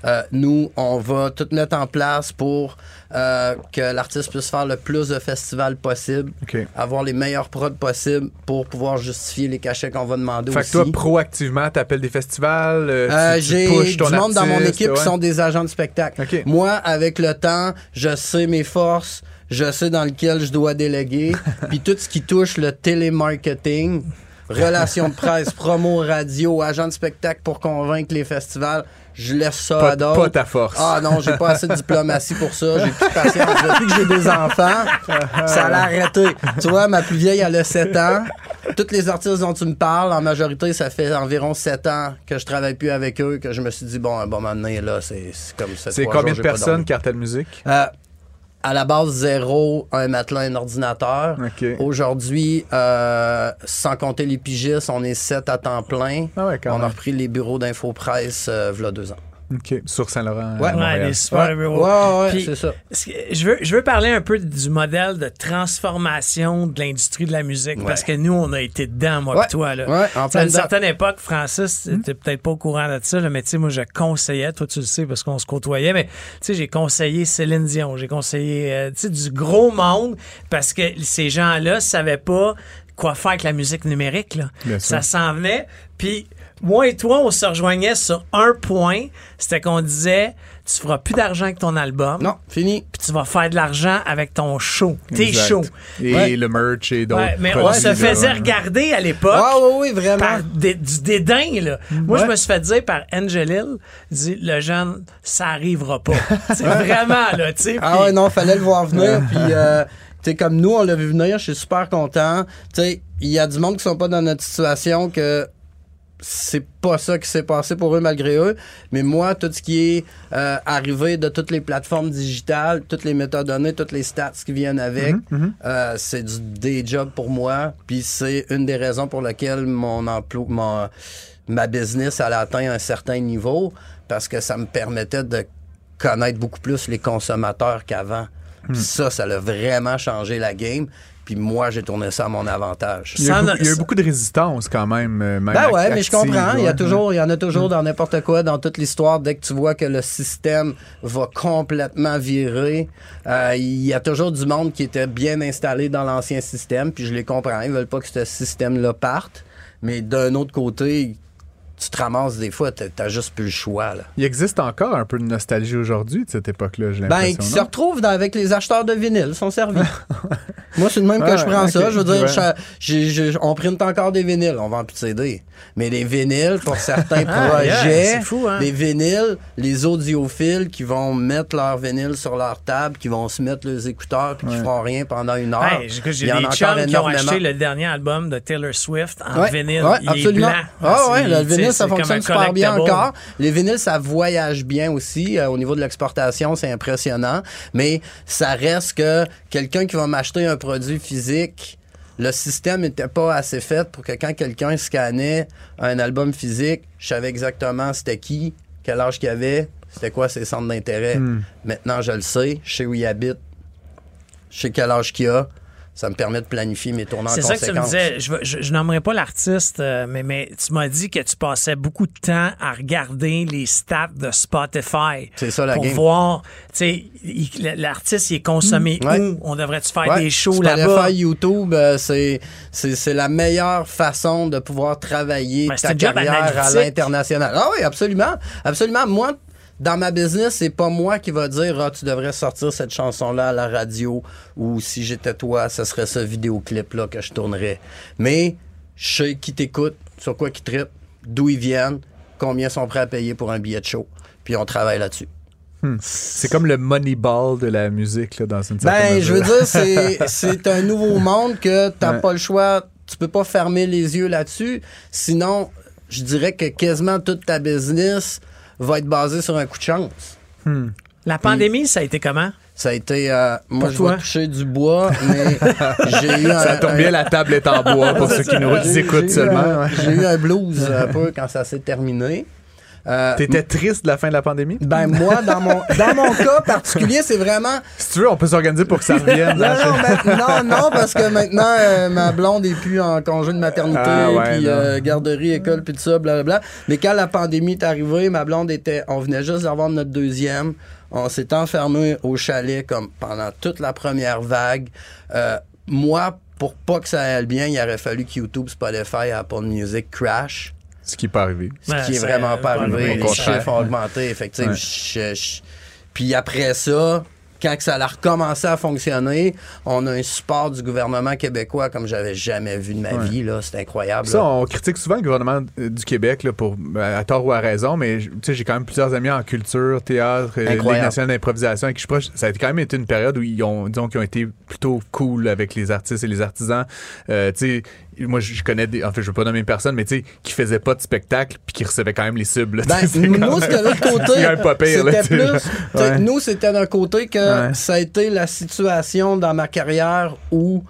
Euh, nous, on va tout mettre en place pour euh, que l'artiste puisse faire le plus de festivals possible, avoir les meilleurs prods possibles pour pouvoir justifier les cachets qu'on va demander Fait que aussi. toi, proactivement, t'appelles des festivals, euh, tu, tu J'ai du ton monde dans mon équipe qui sont des agents de spectacle. Moi, avec le temps, je sais mes forces, je sais dans lequel je dois déléguer. Puis tout ce qui touche le télémarketing, relations de presse, promo radio, agent de spectacle pour convaincre les festivals, je laisse ça Pas, à d'autres. pas ta force. Ah non, j'ai pas assez de diplomatie pour ça. J'ai plus de patience. Depuis que j'ai des enfants, ça l'a arrêté. Tu vois, ma plus vieille, elle a 7 ans. Toutes les artistes dont tu me parles, en majorité, ça fait environ 7 ans que je travaille plus avec eux, que je me suis dit, bon, un bon moment donné, là, c'est c'est comme ça. c'est combien de personnes, Cartel Musique? Euh, à la base, zéro, un matelas, un ordinateur. Aujourd'hui, euh, sans compter les pigistes, on est 7 à temps plein. Ah ouais, quand on a repris les bureaux d'infopresse euh, v'là deux ans. OK. Sur Saint-Laurent. Ouais. Ouais, Montréal. les super Ouais, bureaux. ouais, ouais, Puis- c'est ça. Je veux, je veux parler un peu du modèle de transformation de l'industrie de la musique Ouais. parce que nous, on a été dedans, moi Ouais. et toi. Là. Ouais, en Tu sais, à une certaine époque, Francis, t'es peut-être pas au courant de ça, là, mais tu sais, moi, je conseillais, toi, tu le sais parce qu'on se côtoyait, mais tu sais, j'ai conseillé Céline Dion, j'ai conseillé, euh, tu sais, du gros monde parce que ces gens-là savaient pas quoi faire avec la musique numérique, là. Ça s'en venait, puis moi et toi, on se rejoignait sur un point. C'était qu'on disait, tu feras plus d'argent avec ton album. Non, fini. Puis tu vas faire de l'argent avec ton show, tes shows. Et Ouais. le merch et d'autres. Ouais, mais on se faisait regarder à l'époque. Ah oui, oui, vraiment. par du dédain, là. Moi, je me suis fait dire par Angelil, dit, le jeune, ça arrivera pas. C'est vraiment, là, tu sais. Ah ouais, non, fallait le voir venir. Puis, euh, tu sais, comme nous, on l'a vu venir, je suis super content. Tu sais, il y a du monde qui sont pas dans notre situation que c'est pas ça qui s'est passé pour eux malgré eux. Mais moi, tout ce qui est euh, arrivé de toutes les plateformes digitales, toutes les métadonnées, toutes les stats qui viennent avec, euh, c'est du day job pour moi. Puis c'est une des raisons pour lesquelles mon emploi, mon, ma business, elle a atteint un certain niveau parce que ça me permettait de connaître beaucoup plus les consommateurs qu'avant. Puis ça, ça a vraiment changé la game. Puis moi, j'ai tourné ça à mon avantage. Il y, a eu Sans- beaucoup, il y a eu beaucoup de résistance quand même. euh, même Ben ouais, active, mais je comprends. Il y a toujours, il y en a toujours dans n'importe quoi, dans toute l'histoire. Dès que tu vois que le système va complètement virer, euh, il y a toujours du monde qui était bien installé dans l'ancien système. Puis je les comprends. Ils veulent pas que ce système-là parte. Mais d'un autre côté, tu te ramasses des fois, t'as juste plus le choix. Là. Il existe encore un peu de nostalgie aujourd'hui de cette époque-là, j'ai Ben, l'impression. qui se dans- avec les acheteurs de vinyle, ils sont servis. Moi, c'est de même que Ouais, je prends ça. Je veux dire, ouais. je- on printe encore des vinyles, on vend plus de CD. Mais les vinyles, pour certains Ah, yeah, projets, fou, hein? les vinyles, les audiophiles qui vont mettre leur vinyle sur leur table, qui vont se mettre leurs écouteurs puis qui feront rien pendant une heure. Hey, j'ai j'ai Il y en a des encore chums qui ont acheté le dernier album de Taylor Swift en Ouais, vinyle. ouais, il absolument. est blanc. Ah ouais, le vinyle, ça fonctionne super bien encore. Les vinyles, ça voyage bien aussi. Euh, au niveau de l'exportation, c'est impressionnant. Mais ça reste que quelqu'un qui va m'acheter un produit physique, le système n'était pas assez fait pour que quand quelqu'un scannait un album physique, je savais exactement c'était qui, quel âge qu'il avait, c'était quoi ses centres d'intérêt. Hmm. Maintenant, je le sais, je sais où il habite, je sais quel âge qu'il a. Ça me permet de planifier mes tournements en C'est ça que tu me disais. Je, je, je nommerai pas l'artiste, euh, mais, mais tu m'as dit que tu passais beaucoup de temps à regarder les stats de Spotify. C'est ça, la pour game. voir, tu sais, l'artiste il est consommé Mm, ouais. où? On devrait-tu faire Ouais, des shows Spotify, là-bas? YouTube, euh, c'est, c'est, c'est la meilleure façon de pouvoir travailler Ben, ta carrière à l'international. Ah oui, absolument. Absolument. Moi, dans ma business, c'est pas moi qui va dire ah, tu devrais sortir cette chanson-là à la radio ou si j'étais toi, ce serait ce vidéoclip-là que je tournerais. Mais je sais qui t'écoute, sur quoi qui trippe, d'où ils viennent, combien sont prêts à payer pour un billet de show. Puis on travaille là-dessus. C'est comme le moneyball de la musique là, dans une certaine Ben, je veux dire, c'est, c'est un nouveau monde que t'as Ouais. pas le choix. Tu peux pas fermer les yeux là-dessus. Sinon, je dirais que quasiment toute ta business va être basée sur un coup de chance. La pandémie, ça a été comment? Ça a été. euh, moi, je vais toucher du bois, mais j'ai eu un. Ça tombe bien, la table est en bois pour ceux qui nous écoutent seulement. J'ai eu un blues un peu quand ça s'est terminé. Euh, T'étais triste de la fin de la pandémie? ben moi, dans mon, dans mon cas particulier, c'est vraiment Si tu veux, on peut s'organiser pour que ça revienne. Non, non, ben, non, non, parce que maintenant, euh, ma blonde est plus en congé de maternité, Ah, ouais, puis euh, garderie, école, puis tout ça, blablabla. Mais quand la pandémie est arrivée, ma blonde était... On venait juste d'avoir notre deuxième. On s'est enfermé au chalet comme pendant toute la première vague. Moi, pour pas que ça aille bien, il aurait fallu que YouTube, Spotify, Apple Music crash. Ce qui peut arriver. Ce Ouais, qui est vraiment pas pas arrivé. arrivé, Les chiffres ont augmenté. Effectivement. Puis après ça, quand que ça a recommencé à fonctionner, on a un support du gouvernement québécois comme j'avais jamais vu de ma Ouais. vie. Là. C'est incroyable. Ça, là. on critique souvent le gouvernement du Québec, là, pour, ben, à tort ou à raison, mais tu sais, j'ai quand même plusieurs amis en culture, théâtre, euh, Ligue nationale d'improvisation avec qui je suis proche. Ça a quand même été une période où ils ont, disons, qu'ils ont été plutôt cool avec les artistes et les artisans. Euh, moi, je connais des, en fait, je veux pas nommer personne, mais tu sais, qui faisaient pas de spectacle puis qui recevaient quand même les subs. là. Ben, nous, c'était l'autre côté. C'était plus. là. Ouais. Nous, c'était d'un côté que Ouais. ça a été la situation dans ma carrière où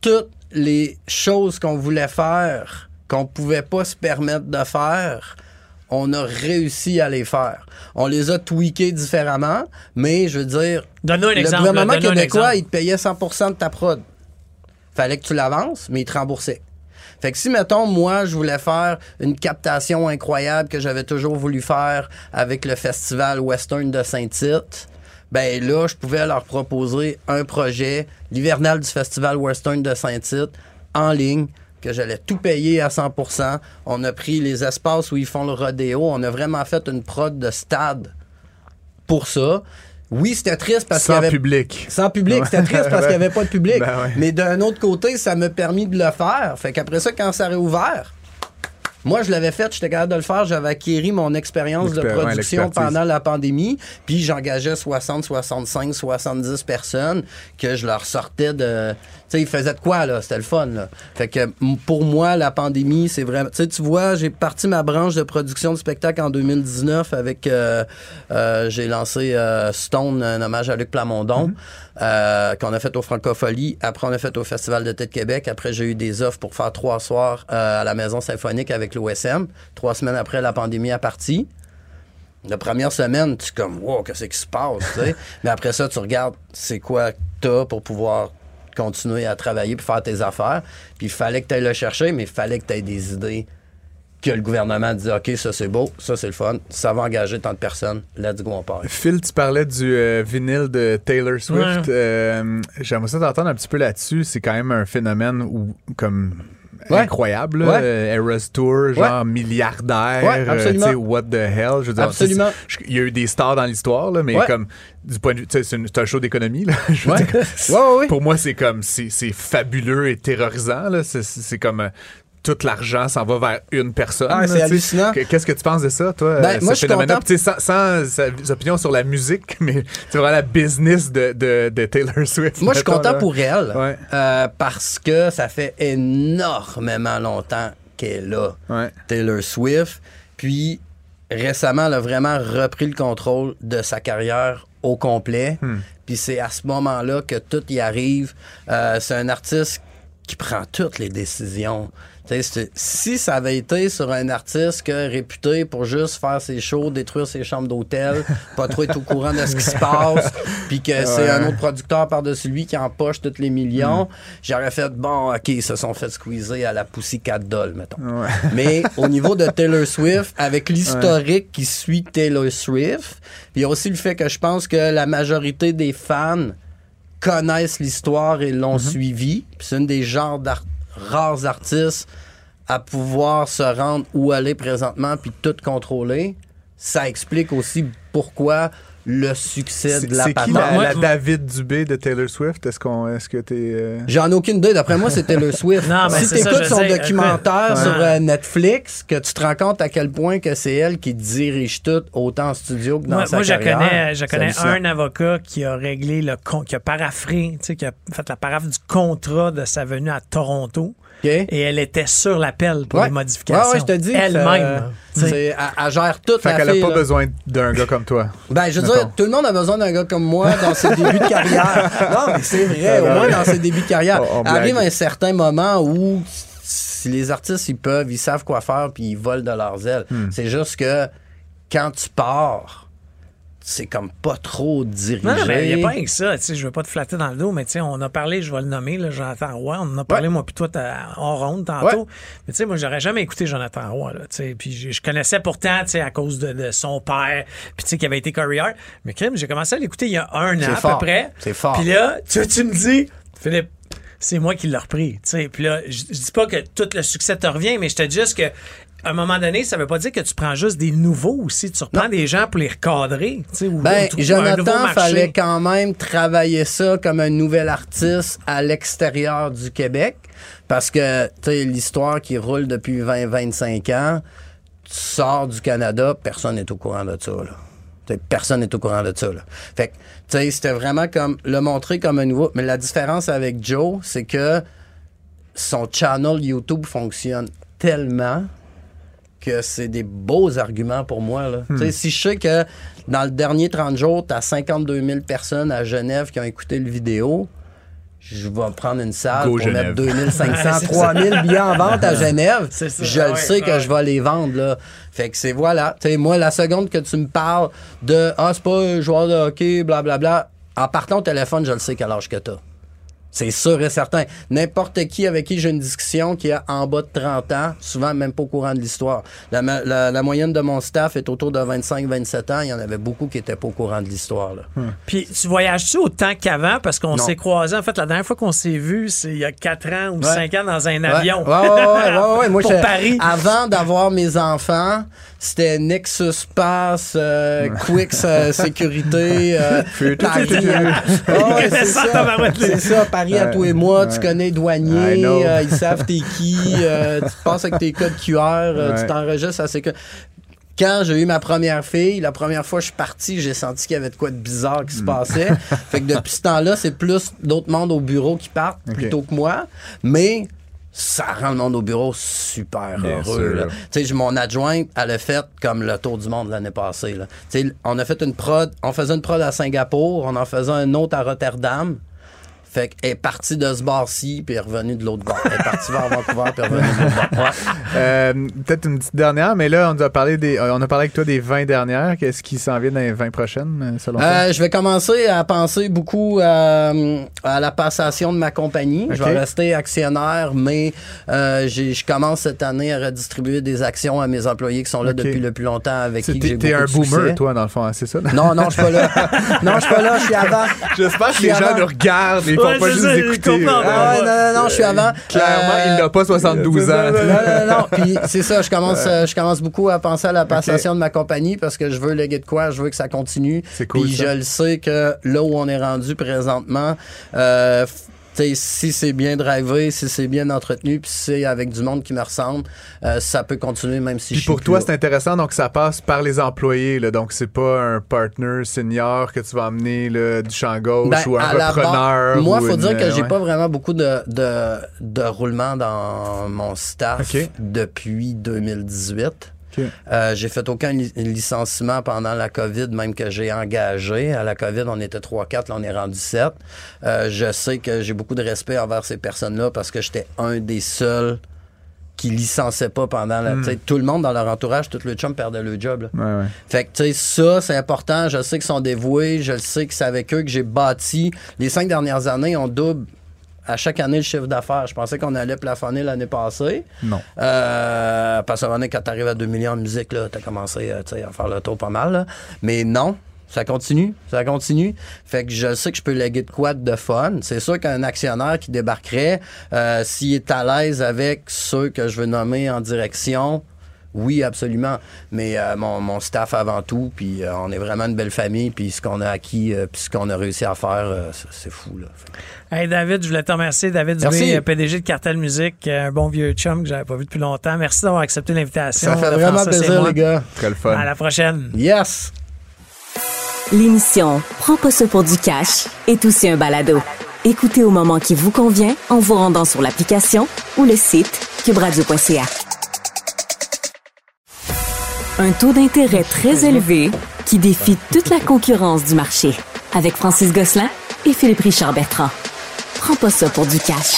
toutes les choses qu'on voulait faire, qu'on pouvait pas se permettre de faire, on a réussi à les faire. On les a tweakés différemment, mais je veux dire, Donne-nous un le exemple. gouvernement québécois, il te payait 100% de ta prod. Fallait que tu l'avances, mais il te remboursait. Fait que si, mettons, moi, je voulais faire une captation incroyable que j'avais toujours voulu faire avec le festival western de Saint-Tite, ben là, je pouvais leur proposer un projet, l'hivernal du festival western de Saint-Tite, en ligne, que j'allais tout payer à 100% On a pris les espaces où ils font le rodéo. On a vraiment fait une prod de stade pour ça. Oui, c'était triste parce qu'il y Sans avait public. sans public, c'était triste parce qu'il n'y avait pas de public. Ben ouais. Mais d'un autre côté, ça m'a permis de le faire. Fait qu'après ça, quand ça a réouvert, moi, je l'avais fait, j'étais capable de le faire. J'avais acquis mon expérience de ouais, production pendant la pandémie. Puis j'engageais 60, 65, 70 personnes que je leur sortais de. Tu sais, ils faisaient de quoi, là? C'était le fun, là. Fait que pour moi, la pandémie, c'est vraiment. Tu sais, tu vois, j'ai parti ma branche de production de spectacle en 2019 avec. euh, euh, j'ai lancé euh, Stone, un hommage à Luc Plamondon, euh, qu'on a fait au Francophonie. Après, on a fait au Festival de Tête Québec. Après, j'ai eu des offres pour faire trois soirs à la Maison Symphonique avec l'OSM. Trois semaines après, la pandémie a parti. La première semaine, tu es comme, wow, qu'est-ce qui se passe, tu sais? Mais après ça, tu regardes, c'est quoi que t'as pour pouvoir continuer à travailler puis faire tes affaires. Puis il fallait que tu ailles le chercher, mais il fallait que tu aies des idées que le gouvernement disait, OK, ça c'est beau, ça c'est le fun, ça va engager tant de personnes, let's go, on part. Phil, tu parlais du euh, vinyle de Taylor Swift. Ouais. Euh, J'aimerais ça t'entendre un petit peu là-dessus. C'est quand même un phénomène où, comme Ouais. incroyable. là. Ouais. Euh, Eras Tour, genre milliardaire. Euh, absolument. tu sais, what the hell? Je veux dire, Absolument. Il y a eu des stars dans l'histoire, mais comme du point de vue, c'est un show d'économie. Pour moi, c'est comme, c'est fabuleux et terrorisant. là. C'est- comme. Euh, tout l'argent s'en va vers une personne. Ah, c'est tu hallucinant. Que- Qu'est-ce que tu penses de ça, toi, Ben, euh, moi, phénomène-là? tu sans, sans opinions sur la musique, mais c'est vraiment la business de, de, de Taylor Swift. Moi, je suis content là. pour elle Ouais. euh, parce que ça fait énormément longtemps qu'elle est là. Ouais. Taylor Swift. Puis récemment, elle a vraiment repris le contrôle de sa carrière au complet. Hmm. Puis c'est à ce moment-là que tout y arrive. Euh, c'est un artiste qui prend toutes les décisions. Si ça avait été sur un artiste que réputé pour juste faire ses shows, détruire ses chambres d'hôtel, pas trop être au courant de ce qui se passe, puis que c'est un autre producteur par-dessus lui qui empoche tous les millions, j'aurais fait bon, ok, ils se sont fait squeezer à la Pussycat Doll, mettons. Ouais. Mais au niveau de Taylor Swift, avec l'historique qui suit Taylor Swift, puis il y a aussi le fait que je pense que la majorité des fans connaissent l'histoire et l'ont suivi. Puis c'est une des genres d'ar- rares artistes à pouvoir se rendre où aller présentement puis tout contrôler. Ça explique aussi pourquoi le succès de la c'est qui patente. la, Moi- la David Dubé de Taylor Swift? Est-ce qu'on, est-ce que t'es... euh, J'en ai aucune idée. D'après moi, c'est Taylor Swift. Non, mais si t'écoutes je son sais. documentaire Écoute, sur ouais. euh, Netflix, que tu te rends compte à quel point que c'est elle qui dirige tout, autant en studio que dans Moi, sa moi, je carrière. connais, je C'est connais hallucinant. un avocat qui a réglé le con- qui a paraffré, tu sais, qui a fait la paraphe du contrat de sa venue à Toronto. Et elle était sur l'appel pour Ouais. les modifications. Ouais, ouais, je te dis. Elle-même. c'est- Elle, elle gère toute Fait la qu'elle a fille, pas là. besoin d'un gars comme toi. Ben, je veux dire, tout le monde a besoin d'un gars comme moi dans ses débuts de carrière. Non, mais c'est vrai, au moins dans ses débuts de carrière. On- on Arrive un certain moment où si les artistes, ils peuvent, ils savent quoi faire, puis ils volent de leurs ailes. Hmm. C'est juste que quand tu pars, c'est comme pas trop dirigé. Non, non, mais il n'y a pas rien que ça. Tu sais, je veux pas te flatter dans le dos, mais tu sais, on a parlé, je vais le nommer, là, Jonathan Roy. On en a parlé, Ouais. moi, puis toi, en ronde tantôt. Ouais. Mais tu sais, moi, j'aurais jamais écouté Jonathan Roy, là. Tu sais, puis je, je connaissais pourtant, tu sais, à cause de, de son père, puis tu sais, qui avait été courrier. Mais crime, j'ai commencé à l'écouter il y a un an à peu près. C'est fort. Puis là, tu, tu me dis, Philippe, c'est moi qui l'ai repris. Puis là, je, je dis pas que tout le succès te revient, mais je te dis juste que. À un moment donné, ça veut pas dire que tu prends juste des nouveaux aussi. Tu reprends des gens pour les recadrer. Ou, Ben, ou Jonathan, fallait quand même travailler ça comme un nouvel artiste à l'extérieur du Québec. Parce que, tu sais, l'histoire qui roule depuis 20-25 ans, tu sors du Canada, personne n'est au courant de ça, là. Personne n'est au courant de ça, là. Fait que, tu sais, c'était vraiment comme le montrer comme un nouveau. Mais la différence avec Joe, c'est que son channel YouTube fonctionne tellement que c'est des beaux arguments pour moi. Là. Hmm. Si je sais que dans le dernier 30 jours, tu as 52 000 personnes à Genève qui ont écouté le vidéo, je vais prendre une salle Go pour Genève. mettre 2500, Ouais, c'est 3000 billets en vente à Genève. Ça. Je le Ouais, sais que je vais les vendre. Là. Fait que c'est voilà. Moi, la seconde que tu me parles de Ah, c'est pas un joueur de hockey, blablabla, en partant au téléphone, je le sais quel âge que t'as. C'est sûr et certain. N'importe qui avec qui j'ai une discussion qui a en bas de 30 ans, souvent même pas au courant de l'histoire. La, ma- la- la moyenne de mon staff est autour de 25-27 ans. Il y en avait beaucoup qui étaient pas au courant de l'histoire. là. Puis tu voyages-tu autant qu'avant? Parce qu'on s'est croisés. En fait, la dernière fois qu'on s'est vu, c'est il y a 4 ans ou 5 ans dans un avion. Ouais, ouais, ouais, ouais, ouais, ouais. Moi, Pour Paris. Avant d'avoir mes enfants, c'était Nexus Pass, euh, Quicks euh, Sécurité, euh, Paris. Ouais, ouais, c'est ça, ça. tabarouette. C'est ça, Paris à tous les mois, tu connais les I douaniers, know. euh, ils savent t'es qui, euh, tu passes avec tes codes QR, euh, Ouais. tu t'enregistres à codes. Quand j'ai eu ma première fille, la première fois que je suis parti, j'ai senti qu'il y avait de quoi de bizarre Hmm. qui se passait. fait que depuis ce temps-là, c'est plus d'autres mondes au bureau qui partent plutôt que moi. Mais ça rend le monde au bureau super Bien heureux. Tu sais, mon adjointe, elle a fait comme le tour du monde l'année passée. là. Tu sais, on a fait une prod, on faisait une prod à Singapour, on en faisait un autre à Rotterdam. Fait qu'elle est partie de ce bar-ci, puis elle est revenue de l'autre bar. Elle est partie vers Vancouver, puis est revenue de l'autre. Ouais. Euh, Peut-être une petite dernière, mais là, on nous a parlé des, euh, on a parlé avec toi des 20 dernières. Qu'est-ce qui s'en vient dans les 20 prochaines, euh, selon toi? Euh, je vais commencer à penser beaucoup à la passation de ma compagnie. Je vais rester actionnaire, mais euh, je commence cette année à redistribuer des actions à mes employés qui sont là depuis le plus longtemps avec qui j'ai t'es un de boomer, toi, dans le fond, hein, c'est ça? Non, non, je suis pas là. non, je suis pas là, je suis avant. J'espère que les gens nous regardent et pas juste écouter. euh, Ah ouais, non, non, non, je suis avant. Clairement, Euh, il n'a pas 72 ans. non, non, non. Puis c'est ça, je commence, euh, je commence beaucoup à penser à la passation de ma compagnie parce que je veux léguer de quoi, je veux que ça continue. C'est cool, Puis ça. je le sais que là où on est rendu présentement, euh, si c'est bien drivé, si c'est bien entretenu, puis si c'est avec du monde qui me ressemble, euh, ça peut continuer même si Puis je pour suis toi, plus c'est intéressant, donc ça passe par les employés, là, donc c'est pas un partner senior que tu vas amener là, du champ gauche Ben, ou un repreneur. Moi, ou faut une- dire que j'ai ouais. pas vraiment beaucoup de, de, de roulement dans mon staff depuis 2018. Euh, j'ai fait aucun li- licenciement pendant la COVID, même que j'ai engagé. À la COVID, on était 3-4, là, on est rendu 7. Euh, je sais que j'ai beaucoup de respect envers ces personnes-là parce que j'étais un des seuls qui licenciait pas pendant la. sais, Tout le monde dans leur entourage, tout le chum perdait le job. là. Ouais, ouais. Fait que, tu sais, ça, c'est important. Je sais qu'ils sont dévoués. Je le sais que c'est avec eux que j'ai bâti. Les cinq dernières années, on double à chaque année le chiffre d'affaires. Je pensais qu'on allait plafonner l'année passée. Non. Euh, parce que quand t'arrives à 2 millions de musique, là, t'as commencé euh, à faire le tour pas mal. là. Mais non. Ça continue, ça continue. Fait que je sais que je peux léguer de quoi de fun. C'est sûr qu'un actionnaire qui débarquerait, euh, s'il est à l'aise avec ceux que je veux nommer en direction, oui, absolument. Mais euh, mon, mon staff avant tout, puis euh, on est vraiment une belle famille, puis ce qu'on a acquis, euh, puis ce qu'on a réussi à faire, euh, c'est- fou. Là. Hey David, je voulais te remercier. David Merci. Dubé, PDG de Cartel Musique, un bon vieux chum que j'avais pas vu depuis longtemps. Merci d'avoir accepté l'invitation. Ça fait de vraiment plaisir, les gars. Très le fun. À la prochaine. Yes! L'émission Prends pas ça pour du cash est aussi un balado. Écoutez au moment qui vous convient en vous rendant sur l'application ou le site cubradio.ca. Un taux d'intérêt très élevé qui défie toute la concurrence du marché. Avec Francis Gosselin et Philippe Richard Bertrand. Prends pas ça pour du cash.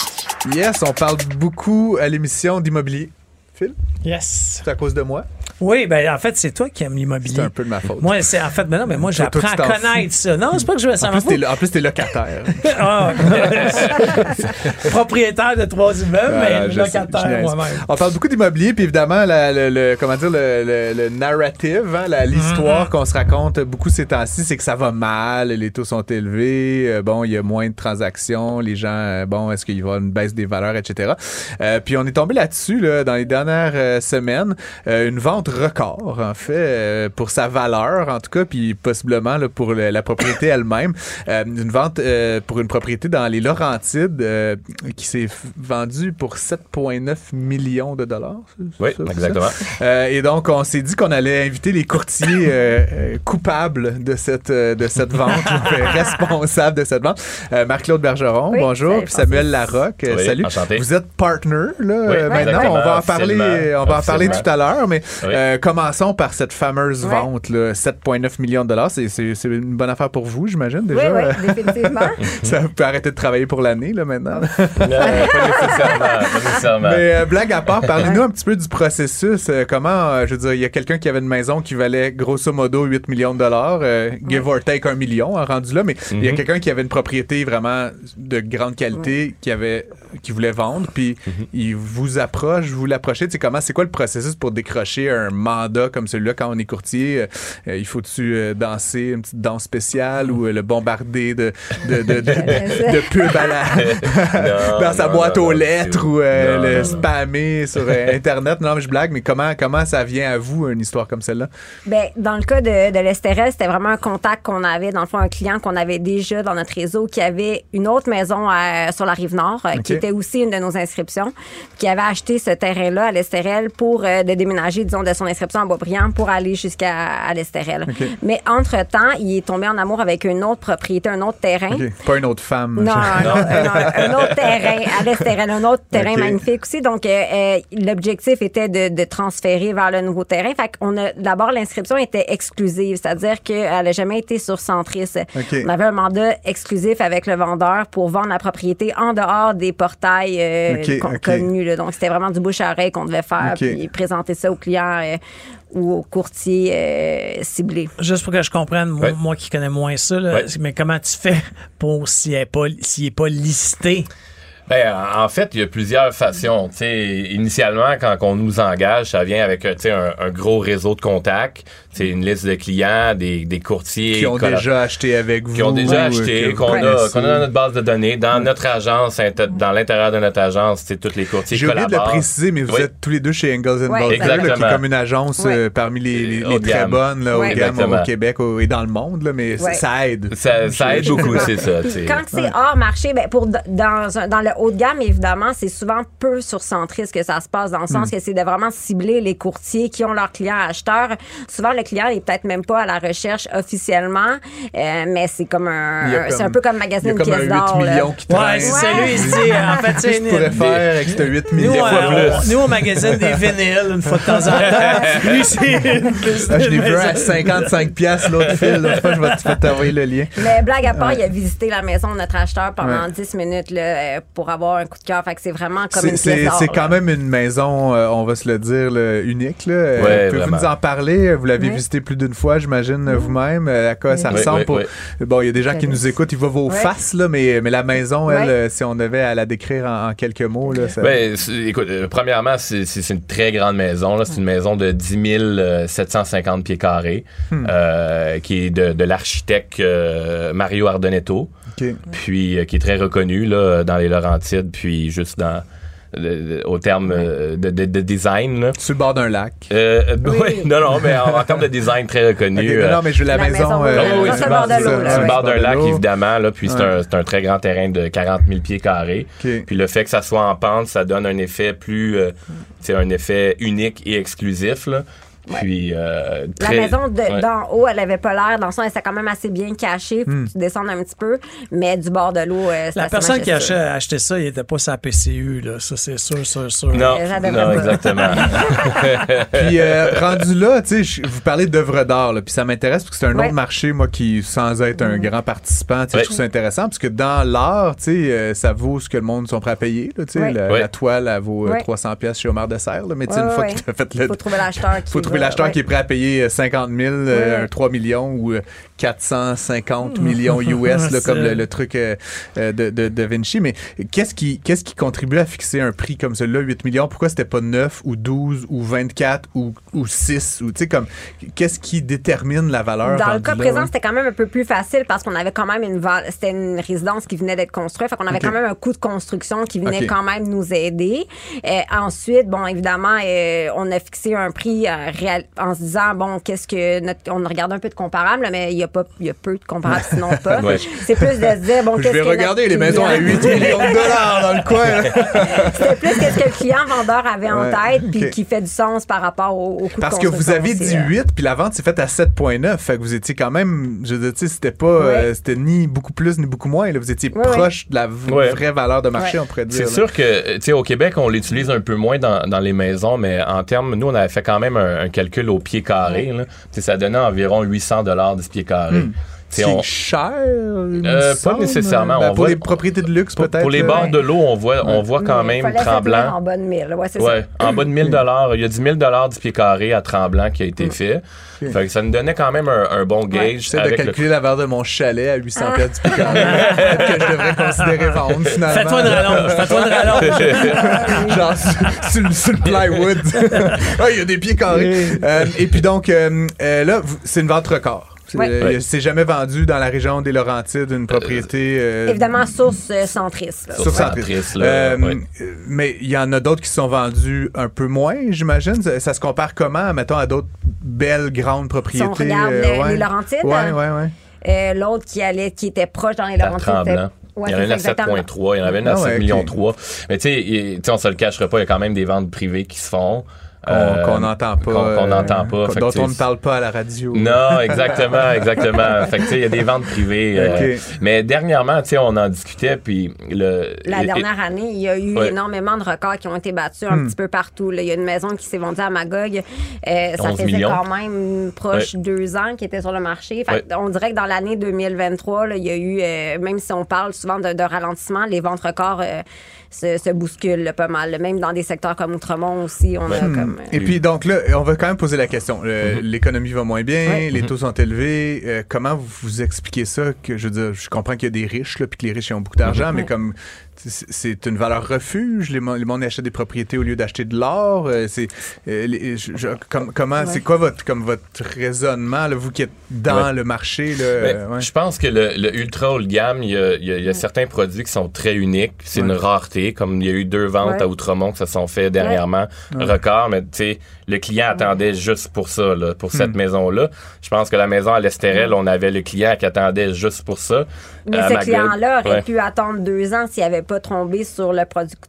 Yes, on parle beaucoup à l'émission d'immobilier. Phil, Yes. c'est à cause de moi? Oui, ben en fait, c'est toi qui aimes l'immobilier. C'est un peu de ma faute. Moi, c'est en fait, ben non, mais moi, j'apprends à connaître ça. Non, c'est pas que je veux ça en, plus, t'es, fout. lo- en plus, t'es locataire. Ah, propriétaire de trois immeubles, mais je locataire moi-même. On parle beaucoup d'immobilier, puis évidemment, la- le, le- comment dire, le, le- le narrative, hein, l'histoire qu'on se raconte beaucoup ces temps-ci, c'est que ça va mal, les taux sont élevés, euh, bon, il y a moins de transactions, les gens, euh, bon, est-ce qu'il y aura une baisse des valeurs, etc. Euh, puis on est tombé là-dessus là, dans les dernières semaines, une vente record, en fait, euh, pour sa valeur, en tout cas, puis possiblement là, pour le- la propriété elle-même. Euh, une vente euh, pour une propriété dans les Laurentides euh, qui s'est vendue pour 7,9 millions de dollars. Oui, ça, exactement. ça? Euh, et donc, on s'est dit qu'on allait inviter les courtiers coupables de cette, euh, de cette vente, responsables de cette vente. Euh, Marc-Claude Bergeron, Oui, bonjour. Puis Samuel. Larocque, Oui, salut. enchanté. Vous êtes partner, là, Oui, maintenant. On va en parler, on va en parler tout à l'heure, mais Oui. Euh, commençons par cette fameuse Ouais. vente, là, 7,9 millions de dollars. C'est, c'est, c'est une bonne affaire pour vous, j'imagine, déjà. Oui, oui, définitivement. Ça peut arrêter de travailler pour l'année, là, maintenant. Non, pas nécessairement. Pas nécessairement. Mais euh, blague à part, parlez-nous un petit peu du processus. Euh, comment, euh, je veux dire, il y a quelqu'un qui avait une maison qui valait grosso modo 8 millions de dollars, euh, give or take un million, hein, rendu là, mais il y a Mhm. quelqu'un qui avait une propriété vraiment de grande qualité, qui avait, qui voulait vendre, puis Mhm. il vous approche, vous l'approchez. Tu sais, comment, c'est quoi le processus pour décrocher un mandat comme celui-là quand on est courtier? Euh, euh, il faut-tu euh, danser une petite danse spéciale ou euh, le bombarder de, de, de, de, de, de pubs à la, Non, dans sa non, boîte non, aux non, lettres ou euh, le spammer sur euh, Internet. Non, mais je blague, mais comment, comment ça vient à vous, une histoire comme celle-là? Ben, dans le cas de, de l'Estérel, c'était vraiment un contact qu'on avait, dans le fond, un client qu'on avait déjà dans notre réseau qui avait une autre maison à- sur la rive nord, qui était aussi une de nos inscriptions, qui avait acheté ce terrain-là à l'Estérel pour euh, de déménager, disons, de son inscription à Boisbriand pour aller jusqu'à l'Estérel. Mais entre-temps, il est tombé en amour avec une autre propriété, un autre terrain. Pas une autre femme. Non, Je- un, autre- un- un autre terrain, à l'Estérel, un autre terrain magnifique aussi. Donc, euh, euh, l'objectif était de, de transférer vers le nouveau terrain. Fait qu'on a, d'abord, l'inscription était exclusive, c'est-à-dire qu'elle n'a jamais été sur Centris. Ok. On avait un mandat exclusif avec le vendeur pour vendre la propriété en dehors des portails euh, connus. là. Donc, c'était vraiment du bouche à oreille qu'on devait faire, puis présenter ça aux clients euh, ou aux courtiers euh, ciblés. Juste pour que je comprenne, moi, Ouais. moi qui connais moins ça, là, Ouais. mais comment tu fais pour s'il n'est pas, est pas listé? Ben, en fait, il y a plusieurs façons. Tu sais, initialement, quand on nous engage, ça vient avec tu sais, un, un gros réseau de contacts. C'est une liste de clients, des, des courtiers Qui ont déjà acheté avec vous. qui ont déjà acheté, qu'on a, qu'on a dans notre base de données, dans notre agence, dans l'intérieur de notre agence, c'est tous les courtiers J'ai oublié de le préciser, mais vous Oui. êtes tous les deux chez Engels Balter, là, qui est exactement. comme une agence euh, parmi les, très bonnes là, gamme au Québec au- et dans le monde, là, mais ça- aide. Ça, ça aide beaucoup, c'est ça. quand c'est hors marché, ben pour dans, un- dans le haut de gamme, évidemment, c'est souvent peu sur centris que ça se passe, dans le sens Hmm. que c'est de vraiment cibler les courtiers qui ont leurs clients acheteurs. Souvent, le client est peut-être même pas à la recherche officiellement, euh, mais c'est comme un, c'est comme- un peu comme Il y magasiner a une comme un pièce 8 d'or. là. millions qui Ouais, c'est Ouais. lui, il se dit, en fait, c'est tu pourrais faire avec ce 8 Nous, millions? on, fois on- plus. nous, on magasine des vinyles une fois de temps en temps. Lui, c'est une Ah, je l'ai vu à maison. 55 piastres l'autre fil. L'autre fois, je vais t'envoyer le lien. Mais blague à part, il a visité la maison de notre acheteur pendant Ouais. 10 minutes là, euh, pour avoir un coup de cœur. Fait que c'est vraiment comme C'est- une C'est pièce c'est quand même une maison, euh, on va se le dire, là, unique. Là. Euh, Ouais, Pouvez-vous nous en parler? Vous l'avez Oui. visité plus d'une fois, j'imagine, vous-même. Euh, À quoi ça ressemble? oui, pour... oui. Bon, il y a des gens qui nous écoutent, ils voient vos faces, là, mais, mais la maison, elle, si on devait à la décrire en, en quelques mots, là, ça... Ben, écoute, euh, premièrement, c'est c'est- c'est une très grande maison. là. C'est une maison de 10 euh, 750 pieds carrés, Hmm. euh, qui est de, de l'architecte euh, Mario Ardonetto, Puis euh, qui est très reconnu là, dans les Laurentides, puis juste dans le- le- au terme euh, de, de- de design. là. Sur le bord d'un lac. Euh, Oui. oui, non, non, mais en, en termes de design très reconnu. Non, mais je veux la, La maison. oui, sur le bord, d'un lac, évidemment, là, puis c'est Ouais. un, c'est un très grand terrain de 40 000 pieds carrés. Puis le fait que ça soit en pente, ça donne un effet plus, euh, c'est un effet unique et exclusif. Là. Puis euh, La maison de- ouais. d'en haut, elle avait pas l'air. Dans le sens, elle était quand même assez bien cachée. Faut Hmm. que tu descendes un petit peu. Mais du bord de l'eau, euh, c'était La personne qui a majestueux. acheté, acheté ça, il n'était pas sa PCU, là. Ça, c'est sûr, sûr, sûr. Non, Euh, j'avais non, exactement. Puis euh, rendu là, tu sais, vous parlez d'œuvres d'art, là, puis ça m'intéresse parce que c'est un Ouais. autre marché, moi, qui, sans être un grand participant, tu sais, Ouais. je trouve ça intéressant parce que dans l'art, tu sais, euh, ça vaut ce que le monde sont prêts à payer, là, tu sais, Ouais. la, Ouais. la toile, elle vaut euh, Ouais. 300 pièces chez Omar Dessert, là, mais tu sais, Ouais, une fois ouais. que tu as fait le... faut trouver l'acheteur qui l'acheteur ouais. qui est prêt à payer euh, 50 000, euh, Ouais. un 3 millions ou euh, 450 millions US, là, comme le, le truc euh, euh, de, de, de Vinci. Mais qu'est-ce qui, qu'est-ce qui contribue à fixer un prix comme celui-là, 8 millions? Pourquoi c'était pas 9 ou 12 ou 24 ou, ou 6? Ou, tu sais, comme, qu'est-ce qui détermine la valeur? Dans le cas là, présent, ouais? c'était quand même un peu plus facile parce qu'on avait quand même une val- c'était une résidence qui venait d'être construite, fait qu'on avait quand même un coût de construction qui venait quand même nous aider. Euh, ensuite, bon, évidemment, euh, on a fixé un prix euh, réel en se disant bon, qu'est-ce que notre, on regarde un peu de comparable, mais il y y a pas, il y a peu de comparables, sinon pas. Ouais. C'est plus de se dire, bon, Je qu'est-ce vais que regarder les maisons à client- 8 millions de dollars dans le coin. C'était plus qu'est-ce que le client vendeur avait en tête, puis qui fait du sens par rapport au, au coût Parce de que vous avez aussi, dit euh. 8, puis la vente s'est faite à 7,9. Fait que vous étiez quand même, je veux dire, c'était pas, euh, c'était ni beaucoup plus ni beaucoup moins. là. Vous étiez Ouais, proche de la Ouais. vraie valeur de marché, Ouais. on pourrait dire. C'est sûr que, tu sais, au Québec, on l'utilise un peu moins dans, dans les maisons, mais en termes, nous, on avait fait quand même un, un calcul au pied carré. là. Ça donnait environ 800 dollars du pied carré. Hmm. Tu sais, C'est on- cher. Euh, pas nécessairement. Ben, On pour voit- les propriétés de luxe, peut-être. pour les bords de l'eau, on voit, on voit quand Mais même Tremblant. en bas de 1000. Ouais, c'est Ouais, ça. en bas de 1000 dollars, il y a 10 000 dollars du pied carré à Tremblant qui a été fait. Fait que ça nous donnait quand même un, un bon gauge. J'essaie de avec le- calculer la valeur de mon chalet à 800 Ah. pièces du pied carré. Que je devrais considérer vendre finalement. Fais-toi une rallonge, fais-toi une rallonge. Genre sur, sur le- sur le plywood. Ah, Il y a des pieds carrés. Euh, et puis donc, euh, euh, là, c'est une vente record. C'est Ouais. euh, c'est jamais vendu dans la région des Laurentides une propriété. euh, Évidemment, source euh, centriste. là. Sur centriste. Euh, ouais. euh, Mais il y en a d'autres qui sont vendus un peu moins, j'imagine. Ça, ça se compare comment, mettons, à d'autres belles grandes propriétés? Si on regarde euh, les- ouais. les Laurentides, Ouais, ouais, ouais. Euh, L'autre qui allait, qui était proche dans les Laurentides. Ouais, il y en a une à exactement. 7.3, il y en avait une à Ah ouais, 7 millions ok. 3. Mais tu sais, il- tu sais, on se le cachera pas, il y a quand même des ventes privées qui se font. Qu'on Euh, qu'on n'entend pas. qu'on- qu'on euh, n'entend pas. Dont on ne parle pas à la radio. Non, exactement, exactement. fait que tu sais, il y a des ventes privées. euh, Ok. mais dernièrement, tu sais, on en discutait, puis le. La et- dernière année, il y a eu Ouais. énormément de records qui ont été battus Hmm. un petit peu partout. là. Il y a une maison qui s'est vendue à Magog. Euh, ça 11 faisait millions. quand même proche deux ans qui était sur le marché. Fait que On dirait que dans l'année 2023, là, il y a eu, euh, même si on parle souvent de, de ralentissement, les ventes records euh, se, se bousculent là, pas mal. Même dans des secteurs comme Outremont aussi, on a comme... euh, Et puis donc là, on va quand même poser la question. Le- L'économie va moins bien, Ouais. les taux sont élevés. Euh, comment vous, vous expliquez ça? Que je veux dire, je comprends qu'il y a des riches là, puis que les riches ils ont beaucoup d'argent, mais comme c'est- une valeur refuge, les, les monde achètent des propriétés au lieu d'acheter de l'or. euh, c'est euh, comme- comment, c'est quoi votre comme votre raisonnement là, vous qui êtes dans Ouais. le marché là, Ben, euh, ouais? Je pense que le, le ultra haut de gamme, il y a, il y a- il y a certains produits qui sont très uniques. C'est une rareté, comme il y a eu deux ventes Ouais. à Outremont qui se sont fait dernièrement, record, mais tu sais, le client attendait juste pour ça, là, pour Hmm. cette maison-là. Je pense que la maison à l'Estérel, on avait le client qui attendait juste pour ça. Mais ce client-là aurait Ouais. pu attendre deux ans s'il n'avait pas tombé sur le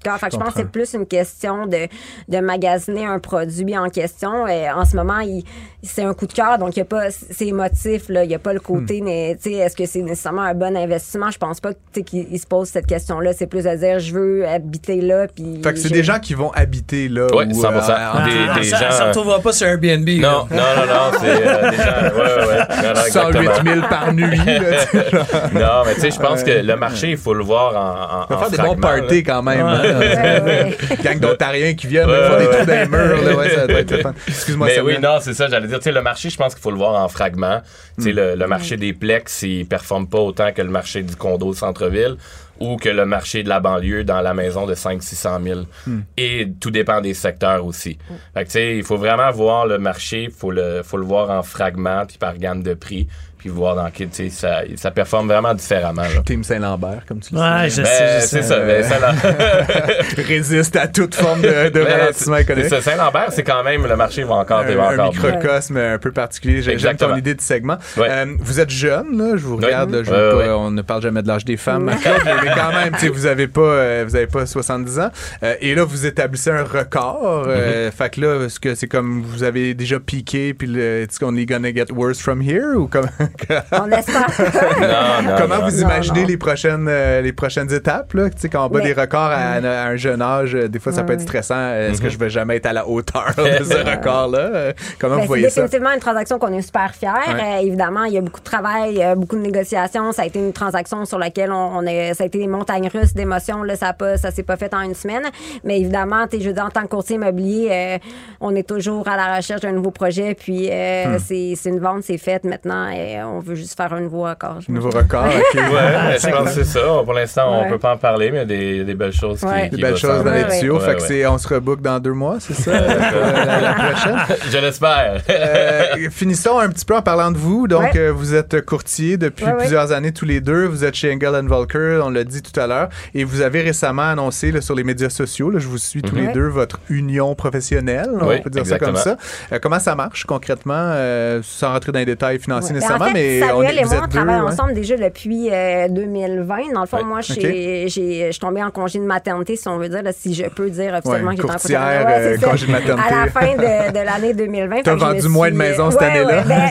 cœur. Fait que je pense que c'est plus une question de, de magasiner un produit en question. Et en ce moment, il, c'est un coup de cœur, donc il y a pas, c'est émotif, là. Il n'y a pas le côté, Hmm. mais, tu sais, est-ce que c'est nécessairement un bon investissement? Je pense pas que, tu sais, qu'il il se pose cette question-là. C'est plus de dire, je veux habiter là, puis. Fait que c'est des gens qui vont habiter là. Ouais, ou, 100%. euh, Des- Ah, des ça, gens- ça ne retrouvera pas sur Airbnb. là. Non, non, non, non, c'est euh, des gens. Ouais, ouais. Non, non, 108 exactement. 000 par nuit. Là. Non, mais tu sais, je pense que le marché, il faut le voir en. en On va en faire des bons parties quand même. hein. Ouais, ouais. Gang d'Ontariens qui viennent, Ouais, ils font des trous dans les murs. Excuse-moi, Mais oui, non, c'est ça, j'allais dire. Tu sais, le marché, je pense qu'il faut le voir en fragments. Tu sais, Hmm. le, le marché des plex, il performe pas autant que le marché du condo au centre-ville ou que le marché de la banlieue dans la maison de 500-600 000. Hmm. Et tout dépend des secteurs aussi. Fait que, tu sais, il faut vraiment voir le marché, il faut le, faut le voir en fragments puis par gamme de prix, puis voir dans quel, tu sais, ça, ça performe vraiment différemment. là. Team Saint-Lambert, comme tu le Ouais, sais. je sais, Ben, je sais. c'est ça, ben, Résiste à toute forme de, de Ben, ralentissement économique. Saint-Lambert, c'est quand même, le marché va encore, un, va un encore microcosme un peu particulier. J'ai- J'aime ton Exactement. idée de segment. Ouais. Euh, vous êtes jeune, là, je vous regarde. là, je Ouais, veux pas- ouais. On ne parle jamais de l'âge des femmes, mais quand même, tu sais, vous avez pas, euh, vous avez pas 70 ans. Euh, et là, vous établissez un record. euh, Fait que là, est-ce que c'est comme vous avez déjà piqué, puis le, it's only gonna get worse from here, ou comme, On espère. Non, non, comment non. vous Non, imaginez non. les prochaines, euh, les prochaines étapes, là? Tu sais, quand on bat Mais- des records à, à un jeune âge, euh, des fois, ça peut être stressant. Est-ce que je vais jamais être à la hauteur de ce record-là? Euh, Comment Ben, vous c'est voyez ça? définitivement une transaction qu'on est super fiers. Ouais. Euh, évidemment, il y a beaucoup de travail, euh, beaucoup de négociations. Ça a été une transaction sur laquelle on, on est, ça a été des montagnes russes d'émotions. Là, ça a pas, ça s'est pas fait en une semaine. Mais évidemment, t'es, je veux dire, en tant que courtier immobilier, euh, on est toujours à la recherche d'un nouveau projet. Puis euh, Hmm. c'est, c'est une vente, c'est faite maintenant. Et on veut juste faire un nouveau record. Nouveau record, ok. Ouais, je pense que c'est ça. Pour l'instant, on Ouais. peut pas en parler, mais il y a des, des belles choses qui, Ouais. qui Des belles choses dans les tuyaux. Ouais, fait que c'est, on se rebook dans deux mois, c'est ça? euh, la, la prochaine? Je l'espère. Euh, finissons un petit peu en parlant de vous. Donc, Ouais. euh, vous êtes courtier depuis Ouais, ouais. plusieurs années tous les deux. Vous êtes chez Engel Volker, on l'a dit tout à l'heure. Et vous avez récemment annoncé là, sur les médias sociaux, là, je vous suis tous les Ouais. deux, votre union professionnelle. on peut dire ça comme ça. Euh, comment ça marche concrètement, euh, sans rentrer dans les détails financiers Ouais. Nécessairement? Fait, mais Samuel et moi, on deux, travaille ouais. ensemble déjà depuis euh, 2020. Dans le fond, Ouais. moi, j'ai- j'ai- je suis tombée en congé de maternité, si on veut dire, là, si je peux dire officiellement Ouais, que j'étais en congé de courtière, maternité. Ouais, euh, congé de maternité. À la fin de, de l'année 2020. T'as Fait que je me vendu moins de maisons cette année-là. ben,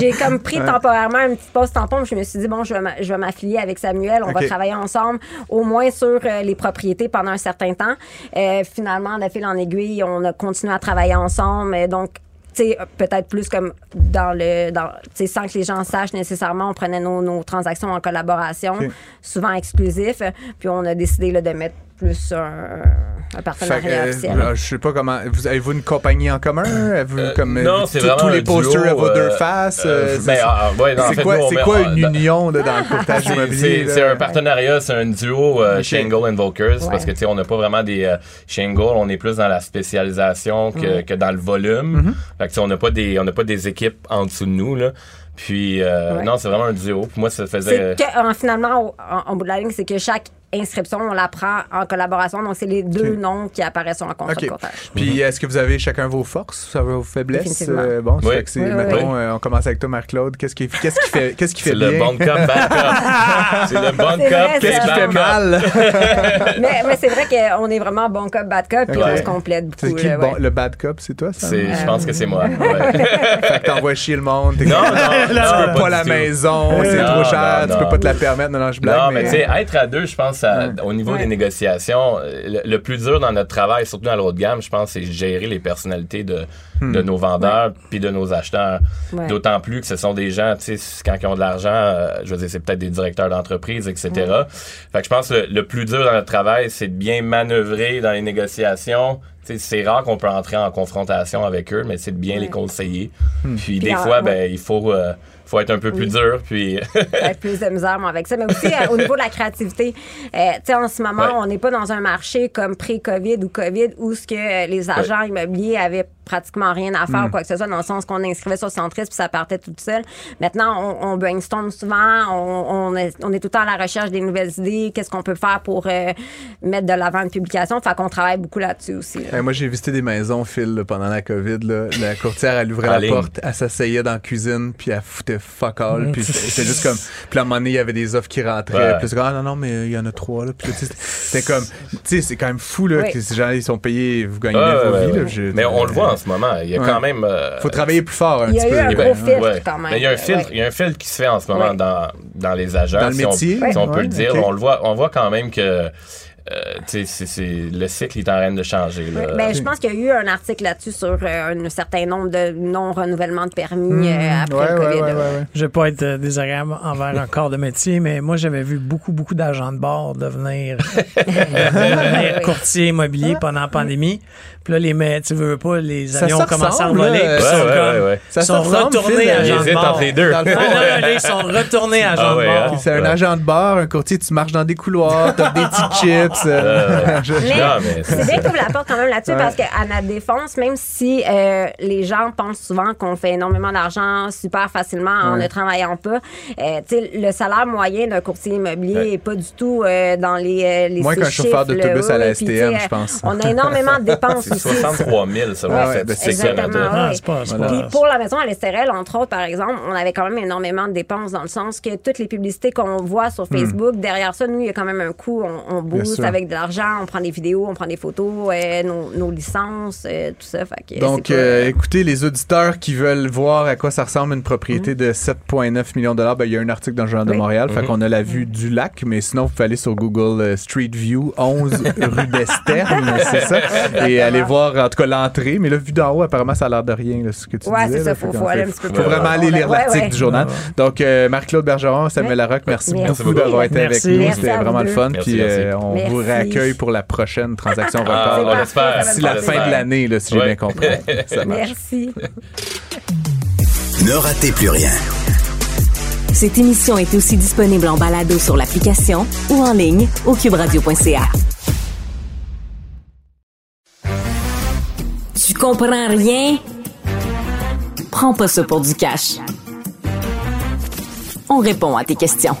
j'ai- comme pris temporairement une petite pause tampon. Je me suis dit, bon, je vais m'affilier avec Samuel. On va travailler ensemble, au moins sur euh, les propriétés pendant un certain temps. Euh, finalement, de fil en aiguille, on a continué à travailler ensemble. Donc, tu peut-être plus comme dans le. Dans, sans que les gens sachent nécessairement, on prenait nos, nos transactions en collaboration, souvent exclusifs. Puis on a décidé là, de mettre plus un, partenariat euh, officiel. euh, je sais pas comment. Vous, avez-vous une compagnie en commun? Avez-vous Euh, comme, euh, non, c'est tous- vraiment tous les posters duo, à vos deux euh, faces? euh, euh, c'est- ouais, non, en c'est fait, quoi, une union là, dans le courtage immobilier? C'est un partenariat, c'est un duo euh. Shingle Invokers Ouais. parce que tu sais on n'a pas vraiment des euh, Shingle, on est plus dans la spécialisation que, que dans le volume. Mm-hmm. Fait que tu sais, on n'a pas des on n'a pas des équipes en dessous de nous là. Puis euh, Ouais. non, c'est vraiment un duo. Puis moi ça faisait que, finalement, au- en, en bout de la ligne, c'est que chaque inscription, on la prend en collaboration. Donc, c'est les deux noms qui apparaissent sur un contrat OK. de courtage. Puis est-ce que vous avez chacun vos forces, vos faiblesses? Euh, bon, Oui. fait que c'est, Oui, oui, mettons, euh, on commence avec toi, Marc-Claude. Qu'est-ce qui, qu'est-ce qui fait, qu'est-ce qui fait c'est bien? le bon cop bad cop. c'est le bon C'est cop Qu'est-ce qui fait mal? mais mais c'est vrai qu'on est vraiment bon cop, bad cop, puis on se complète beaucoup. C'est qui là, le, bon- ouais. le bad cop? C'est toi, ça? C'est je pense que c'est moi. ouais. Fait que t'envoies chier le monde. Non, non, tu peux pas la maison, c'est trop cher, tu peux pas te la permettre. Non, non, je blague. Non, mais tu sais, euh, être à deux, je pense, au niveau Ouais. des négociations, euh, le, le plus dur dans notre travail, surtout dans le haut de gamme, je pense, c'est gérer les personnalités de, Hmm. de nos vendeurs puis de nos acheteurs. Ouais. D'autant plus que ce sont des gens, tu sais, quand ils ont de l'argent, euh, je veux dire, c'est peut-être des directeurs d'entreprise, etc. Fait que je pense que le, le plus dur dans notre travail, c'est de bien manœuvrer dans les négociations. C'est rare qu'on peut entrer en confrontation avec eux, mais c'est de bien les conseiller. Hmm. Puis, Puis des fois, ouais. ben, il faut, euh, faut être un peu plus dur. Puis, plus de misère, moi, avec ça. Mais aussi, euh, au niveau de la créativité, euh, tu sais, en ce moment, Ouais. on n'est pas dans un marché comme pré-COVID ou COVID où ce que euh, les agents immobiliers avaient pratiquement rien à Hmm. faire ou quoi que ce soit, dans le sens qu'on inscrivait sur Centris puis ça partait tout seul. Maintenant, on, on brainstorm souvent, on, on, est, on est tout le temps à la recherche des nouvelles idées, qu'est-ce qu'on peut faire pour euh, mettre de l'avant une publication. Fait qu'on travaille beaucoup là-dessus aussi. là. Hey, moi, j'ai visité des maisons, Phil, là, pendant la COVID. Là. La courtière, elle ouvrait En la ligne. porte, elle s'asseyait dans la cuisine, puis elle foutait fuck all. Puis c'était juste comme. Puis à un moment donné, il y avait des offres qui rentraient. Ouais. Puis c'est comme, ah non, non, mais il y en a trois. Là. Puis là, tu sais, c'était comme. Tu sais, c'est quand même fou là, Oui. que ces gens ils sont payés, vous gagnez Ouais, vos ouais, vies. ouais. là. Je- Mais on le voit en ce moment. Il y a Ouais. quand même. euh, Faut travailler plus fort un Il y a petit eu peu. un gros filtre ouais. quand même. Mais il y a un filtre, Ouais. il y a un filtre qui se fait en ce moment Ouais. dans, dans les agents. Dans le si on- métier? si on peut Ouais, le dire, on le voit, on voit quand même que euh, c'est- le cycle est en train de changer. là. Ben, je pense qu'il y a eu un article là-dessus sur euh, un certain nombre de non-renouvellement de permis euh, après Ouais, le COVID. ouais, ouais, ouais. Je vais pas être euh, désagréable envers un corps de métier, mais moi, j'avais vu beaucoup, beaucoup d'agents de bord devenir, devenir courtier immobilier pendant la pandémie. Puis là, les mais tu veux pas, les avions ont commencé à voler. ils sont ouais, comme- ouais, ouais. Ça ils sont se ressemble, retournés Phil, agents Ils de hésitent bord. entre les deux. Dans le fond, non, non, là, ils sont retournés agents Ah ouais, de hein? bord. C'est un Ouais. agent de bar, un courtier, tu marches dans des couloirs, t'as des petits chips. Euh, je- Mais, Non, mais c'est bien que tu ouvres la porte quand même là-dessus Ouais. parce qu'à notre défense, même si euh, les gens pensent souvent qu'on fait énormément d'argent super facilement en Ouais. ne travaillant pas, euh, tu sais, le salaire moyen d'un courtier immobilier Ouais. n'est pas du tout euh, dans les, euh, les Moins qu'un chauffeur d'autobus à la STM, je pense. On a énormément de dépenses c'est aussi. 63 000 ça va faire ben. Ah, Puis pour la maison à l'Estérel, entre autres, par exemple, on avait quand même énormément de dépenses dans le sens que toutes les publicités qu'on voit sur Facebook, derrière ça, nous, il y a quand même un coût. On, on booste avec de l'argent, on prend des vidéos, on prend des photos, euh, nos, nos licences, euh, tout ça. Fait que Donc, pas- euh, écoutez, les auditeurs qui veulent voir à quoi ça ressemble une propriété de 7,9 millions de dollars, ben, il y a un article dans le Journal de. Montréal. Fait Mhm. qu'on a la vue du lac, mais sinon, vous pouvez aller sur Google euh, Street View, 11 rue d'Esterne, c'est ça. Et aller voir, en tout cas, l'entrée. Mais là, vu d'en haut, apparemment, ça a l'air de rien, là, ce que tu Ouais, disais. c'est ça, faut, faut aller un petit peu faut plus vraiment loin. aller lire l'article ouais. du journal. Donc, euh, Marc-Claude Bergeron, Samuel. Larocque, merci, Merci. beaucoup d'avoir été avec nous. C'était vraiment le fun. Merci, Puis merci. euh, on vous réaccueille pour la prochaine transaction Ah, record. on l'espère. D'ici la fin de l'année, là, si j'ai bien compris. Ça marche. Merci. Ne ratez plus rien. Cette émission est aussi disponible en balado sur l'application ou en ligne au cuberadio.ca. Tu comprends rien? Prends pas ça pour du cash. On répond à tes questions.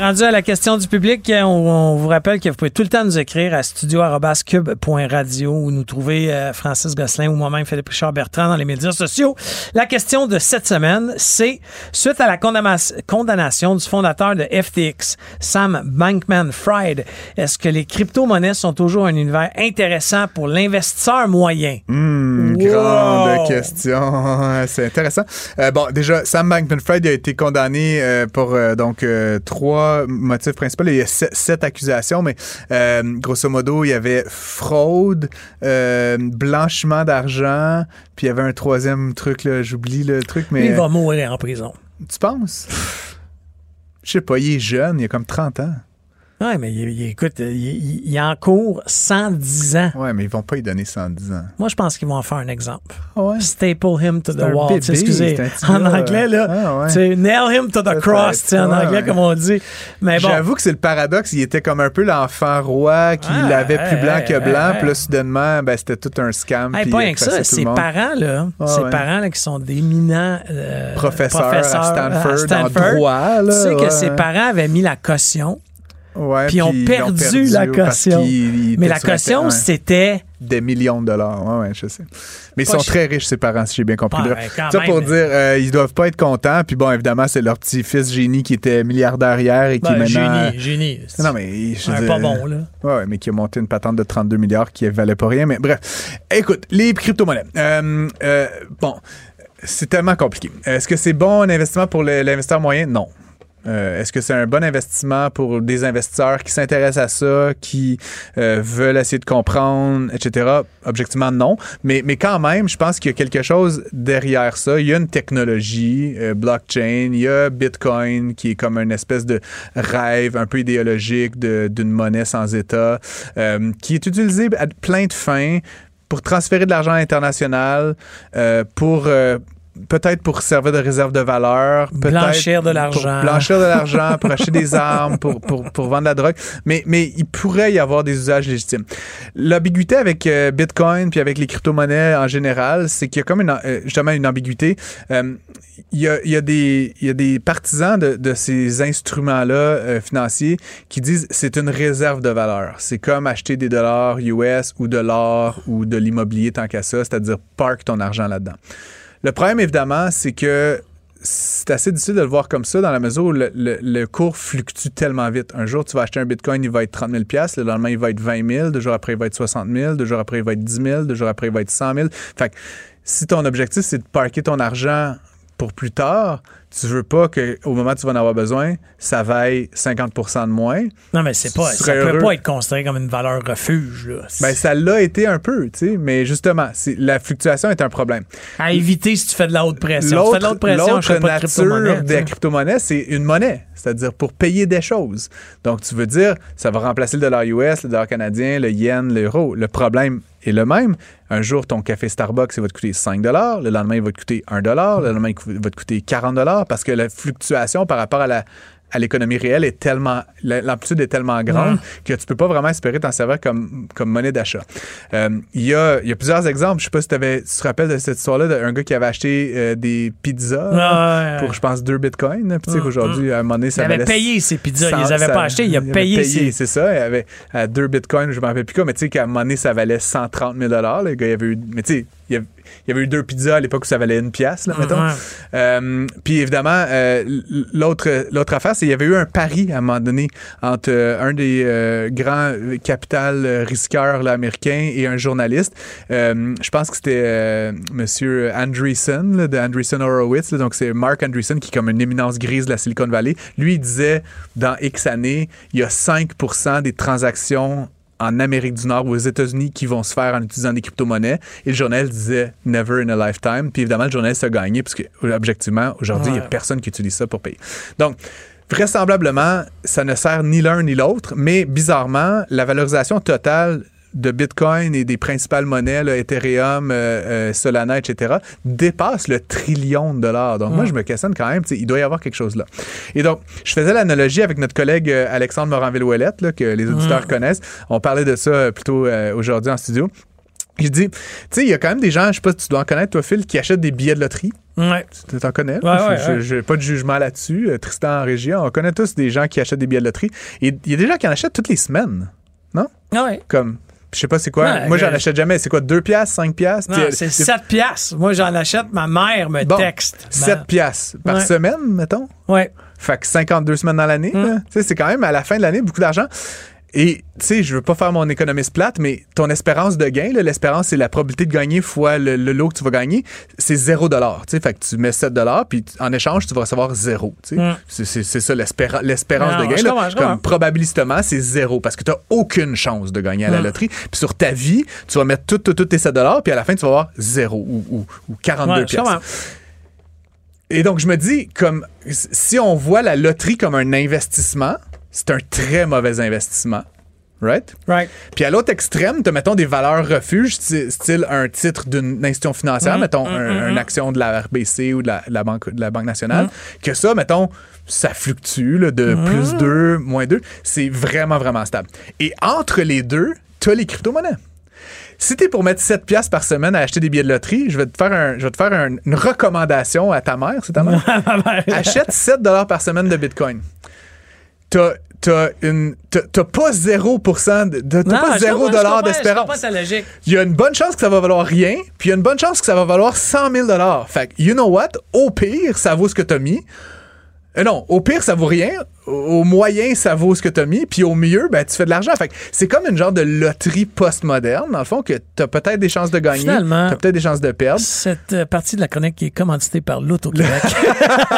Rendu à la question du public, on, on vous rappelle que vous pouvez tout le temps nous écrire à studio.cube.radio ou nous trouver euh, Francis Gosselin ou moi-même Philippe Richard Bertrand dans les médias sociaux. La question de cette semaine, c'est suite à la condamna- condamnation du fondateur de FTX, Sam Bankman-Fried, est-ce que les crypto-monnaies sont toujours un univers intéressant pour l'investisseur moyen? Hmm, Wow. Grande question. C'est intéressant. Euh, bon, déjà, Sam Bankman-Fried a été condamné euh, pour euh, donc euh, trois motifs principaux. Il y a sept, sept accusations, mais euh, grosso modo, il y avait fraude, euh, blanchiment d'argent, puis il y avait un troisième truc, là, j'oublie le truc, mais Il va mourir en prison. tu penses? Je sais pas, il est jeune, il a comme 30 ans. Ouais, mais il, il- écoute, il, il, il en court 110 ans. Ouais, mais ils vont pas y donner 110 ans. Moi, je pense qu'ils vont en faire un exemple. Ah ouais? Staple him to the wall. bébé, excusez, en gars. anglais, là, Ah ouais. tu sais, nail him to the cross, en anglais, ouais. comme on dit. Mais bon, J'avoue que c'est le paradoxe. Il était comme un peu l'enfant roi qui Ah, l'avait plus blanc hey, que blanc. hey. Puis là, soudainement, ben, c'était tout un scam. puis pas rien que ça, ses parents, là, Ah, ses parents, là, qui sont d'éminents euh, Professeur, professeurs à Stanford, Stanford, droit. Là, Tu sais que ses parents avaient mis la caution, Ouais, puis ils ont perdu la caution. mais la caution, ouais, c'était... des millions de dollars. Ouais, ouais, je sais. Mais ils sont très riches, ses parents, si j'ai bien compris. Ouais, ouais, quand ça pour dire, euh, ils doivent pas être contents. Puis bon, évidemment, c'est leur petit-fils génie qui était milliardaire hier et qui Ben, maintenant. génie, génie. Non, mais je dire- pas bon, là. Ouais, ouais, mais qui a monté une patente de 32 milliards qui valait pas rien. Mais bref, écoute, les crypto-monnaies. Euh, euh, bon, c'est tellement compliqué. Est-ce que c'est bon un investissement pour l'investisseur moyen? Non. Euh, Est-ce que c'est un bon investissement pour des investisseurs qui s'intéressent à ça, qui euh, veulent essayer de comprendre, etc.? Objectivement, non. Mais, mais quand même, je pense qu'il y a quelque chose derrière ça. Il y a une technologie, euh, blockchain, il y a Bitcoin qui est comme une espèce de rêve un peu idéologique d'une monnaie sans État, qui est utilisé à plein de fins pour transférer de l'argent international, pour... Peut-être pour servir de réserve de valeur. peut-être Blanchir de l'argent. Blanchir de l'argent, pour acheter des armes, pour, pour, pour vendre de la drogue. Mais, mais il pourrait y avoir des usages légitimes. L'ambiguïté avec euh, Bitcoin puis avec les crypto-monnaies en général, c'est qu'il y a comme une, euh, justement une ambiguïté. Euh, il, y a, il, y a des, il y a des partisans de, de ces instruments-là euh, financiers qui disent c'est une réserve de valeur. C'est comme acheter des dollars US ou de l'or ou de l'immobilier tant qu'à ça, c'est-à-dire park ton argent là-dedans. Le problème, évidemment, c'est que c'est assez difficile de le voir comme ça dans la mesure où le, cours fluctue tellement vite. Un jour, tu vas acheter un bitcoin, il va être 30 000 le lendemain, il va être 20 000 deux jours après, il va être 60 000 deux jours après, il va être 10 000 deux jours après, il va être 100 000 Fait que si ton objectif, c'est de parker ton argent pour plus tard, tu veux pas qu'au moment où tu vas en avoir besoin, ça vaille 50% de moins. Non, mais c'est pas, ça peut heureux. pas être considéré comme une valeur refuge. Là. Ben, ça l'a été un peu, tu sais, mais justement, la fluctuation est un problème. à éviter si tu fais de la haute pression. Tu fais de la haute pression, je l'autre pas de crypto-monnaie. des crypto-monnaies, c'est une monnaie, c'est-à-dire pour payer des choses. Donc, tu veux dire, ça va remplacer le dollar US, le dollar canadien, le yen, l'euro. Le problème est le même. Un jour, ton café Starbucks, il va te coûter 5 Le lendemain, il va te coûter 1 Le lendemain, il va te coûter 40 parce que la fluctuation par rapport à la à l'économie réelle est tellement l'amplitude est tellement grande que tu peux pas vraiment espérer t'en servir comme, comme monnaie d'achat. Euh, Il y, a, il y a plusieurs exemples. Je sais pas si tu te rappelles de cette histoire-là d'un gars qui avait acheté euh, des pizzas Ah, pour, ouais. je pense, 2 bitcoins. Puis tu sais Hum, qu'aujourd'hui, à un moment donné, Il ça avait valait payé ses pizzas. Il les avait ça- pas achetées. Il a avait payé, ses. c'est ça. Il avait à 2 bitcoins, je me rappelle plus quoi, mais tu sais qu'à un moment donné, ça valait 130 000 Le gars, il avait eu. Mais tu sais, il y avait- il y avait eu deux pizzas à l'époque où ça valait une pièce, là, mettons. Euh, puis évidemment, euh, l'autre l'autre affaire, c'est qu'il y avait eu un pari à un moment donné entre euh, un des grands capital euh, risqueurs là, américains et un journaliste. Je pense que c'était Monsieur Andreessen là, de Andreessen Horowitz. donc c'est Mark Andreessen qui est comme une éminence grise de la Silicon Valley. Lui, il disait dans X années, il y a 5% des transactions en Amérique du Nord ou aux États-Unis qui vont se faire en utilisant des crypto-monnaies. Et le journal disait never in a lifetime. Puis évidemment, le journaliste a gagné parce que, objectivement, aujourd'hui, il n'y a personne qui utilise ça pour payer. Donc, vraisemblablement, ça ne sert ni l'un ni l'autre, mais bizarrement, la valorisation totale de Bitcoin et des principales monnaies, là, Ethereum, euh, euh, Solana, etc., dépasse le trillion de dollars. Donc, moi, je me questionne quand même, il doit y avoir quelque chose là. Et donc, je faisais l'analogie avec notre collègue euh, Alexandre Moranville-Ouellette, que les auditeurs connaissent. On parlait de ça plutôt euh, aujourd'hui en studio. Je dis, tu sais, il y a quand même des gens, je sais pas si tu dois en connaître, toi, Phil, qui achètent des billets de loterie. Ouais. Tu t'en connais? Ouais, ouais, Je-. J'ai pas de jugement là-dessus. Tristan en régie, on connaît tous des gens qui achètent des billets de loterie. Et il y a des gens qui en achètent toutes les semaines. Non? Ouais. Comme, je sais pas c'est quoi. Ouais, Moi, j'en que- achète jamais. C'est quoi, 2 piastres, 5 piastres? T'sais, c'est des- 7 piastres. Moi, j'en achète. Ma mère me Bon, texte. 7 piastres par Ouais. semaine, mettons. Ouais. Fait que 52 semaines dans l'année. Mm. sais, C'est quand même à la fin de l'année beaucoup d'argent. Et tu sais, je veux pas faire mon économiste plate, mais ton espérance de gain, l'espérance, c'est la probabilité de gagner fois le, le lot que tu vas gagner, c'est 0 dollar. Fait que tu mets 7 dollars, puis en échange, tu vas recevoir 0. Mm. C'est c'est- c'est ça l'espéra- l'espérance de gain. je là. comprends, je comprends. Comme probabilistement, c'est 0 parce que tu aucune chance de gagner à la Mm. loterie. Puis sur ta vie, tu vas mettre tous tout, tout tes 7 dollars, puis à la fin, tu vas avoir 0 ou, ou, ou 42 Ouais, comprends. Et donc, je me dis, comme si on voit la loterie comme un investissement, c'est un très mauvais investissement. Right? Right. Puis à l'autre extrême, tu mettons des valeurs refuges, style un titre d'une institution financière, Mm, mettons un- une action de la RBC ou de la, de la banque, de la Banque nationale, Mm. que ça, mettons, ça fluctue là, de plus 2, moins 2. C'est vraiment, vraiment stable. Et entre les deux, tu as les crypto-monnaies. Si t'es pour mettre 7 piastres par semaine à acheter des billets de loterie, je vais te faire, un, je vais te faire un- une recommandation à ta mère, c'est ta mère? Achète 7 par semaine de Bitcoin. T'as t'as une t'as pas 0% de, t'as pas je 0 comprends, je comprends, Je d'espérance. Il y a une bonne chance que ça va valoir rien, puis il y a une bonne chance que ça va valoir 100 000 Fait que, you know what? Au pire, ça vaut ce que t'as mis. Euh, non, au pire, ça vaut rien. Au moyen, ça vaut ce que t'as mis. Puis au mieux, ben, tu fais de l'argent. Fait que c'est comme une genre de loterie postmoderne, dans le fond, que t'as peut-être des chances de gagner, Finalement- t'as peut-être des chances de perdre. Cette euh, partie de la chronique qui est commanditée par l'Auto-Québec.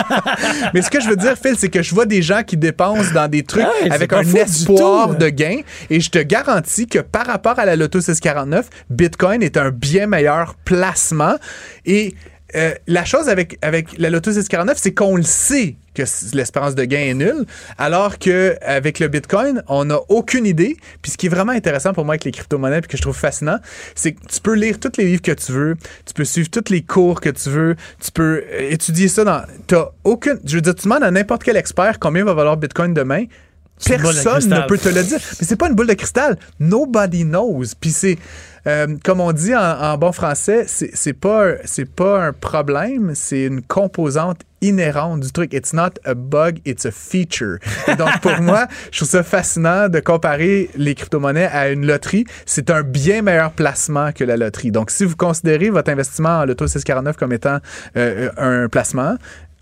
Mais ce que je veux dire, Phil, c'est que je vois des gens qui dépensent dans des trucs ouais, avec un espoir tout, de gain. Et je te garantis que par rapport à la Loto 649, Bitcoin est un bien meilleur placement. Et euh, la chose avec, avec la Loto 649, c'est qu'on le sait que l'espérance de gain est nulle, alors que avec le Bitcoin, on n'a aucune idée. Puis ce qui est vraiment intéressant pour moi avec les crypto-monnaies, puis que je trouve fascinant, c'est que tu peux lire tous les livres que tu veux, tu peux suivre tous les cours que tu veux, tu peux euh, étudier ça dans... T'as aucune... Je veux dire, tu demandes à n'importe quel expert combien va valoir Bitcoin demain, Personne ne peut te le dire. Mais c'est pas une boule de cristal. Nobody knows. Puis c'est, euh, comme on dit en, en bon français, c'est pas, pas un problème, c'est une composante inhérente du truc. It's not a bug, it's a feature. Et donc, pour moi, je trouve ça fascinant de comparer les crypto-monnaies à une loterie. C'est un bien meilleur placement que la loterie. Donc, si vous considérez votre investissement en Loto 649 comme étant euh, un placement,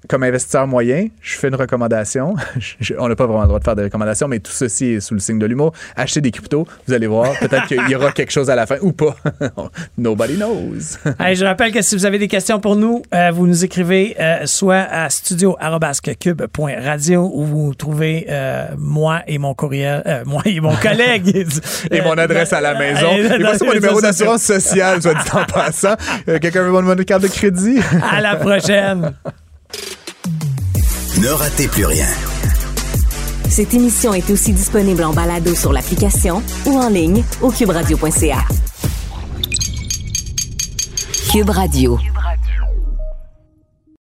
comme investisseur moyen, je fais une recommandation. Je- on n'a pas vraiment le droit de faire des recommandations, mais tout ceci est sous le signe de l'humour. Achetez des cryptos, vous allez voir. Peut-être qu'il y aura quelque chose à la fin ou pas. Nobody knows. Hey, je rappelle que si vous avez des questions pour nous, euh, vous nous écrivez euh, soit à studio.cube.radio où vous trouvez euh, moi et mon courriel, moi et mon collègue. Et mon adresse à la maison. Et Et voici mon numéro d'assurance sociale, soit dit en passant. Quelqu'un veut mon carte de crédit? À la prochaine. Ne ratez plus rien. Cette émission est aussi disponible en balado sur l'application ou en ligne au cuberadio.ca. Cube Radio.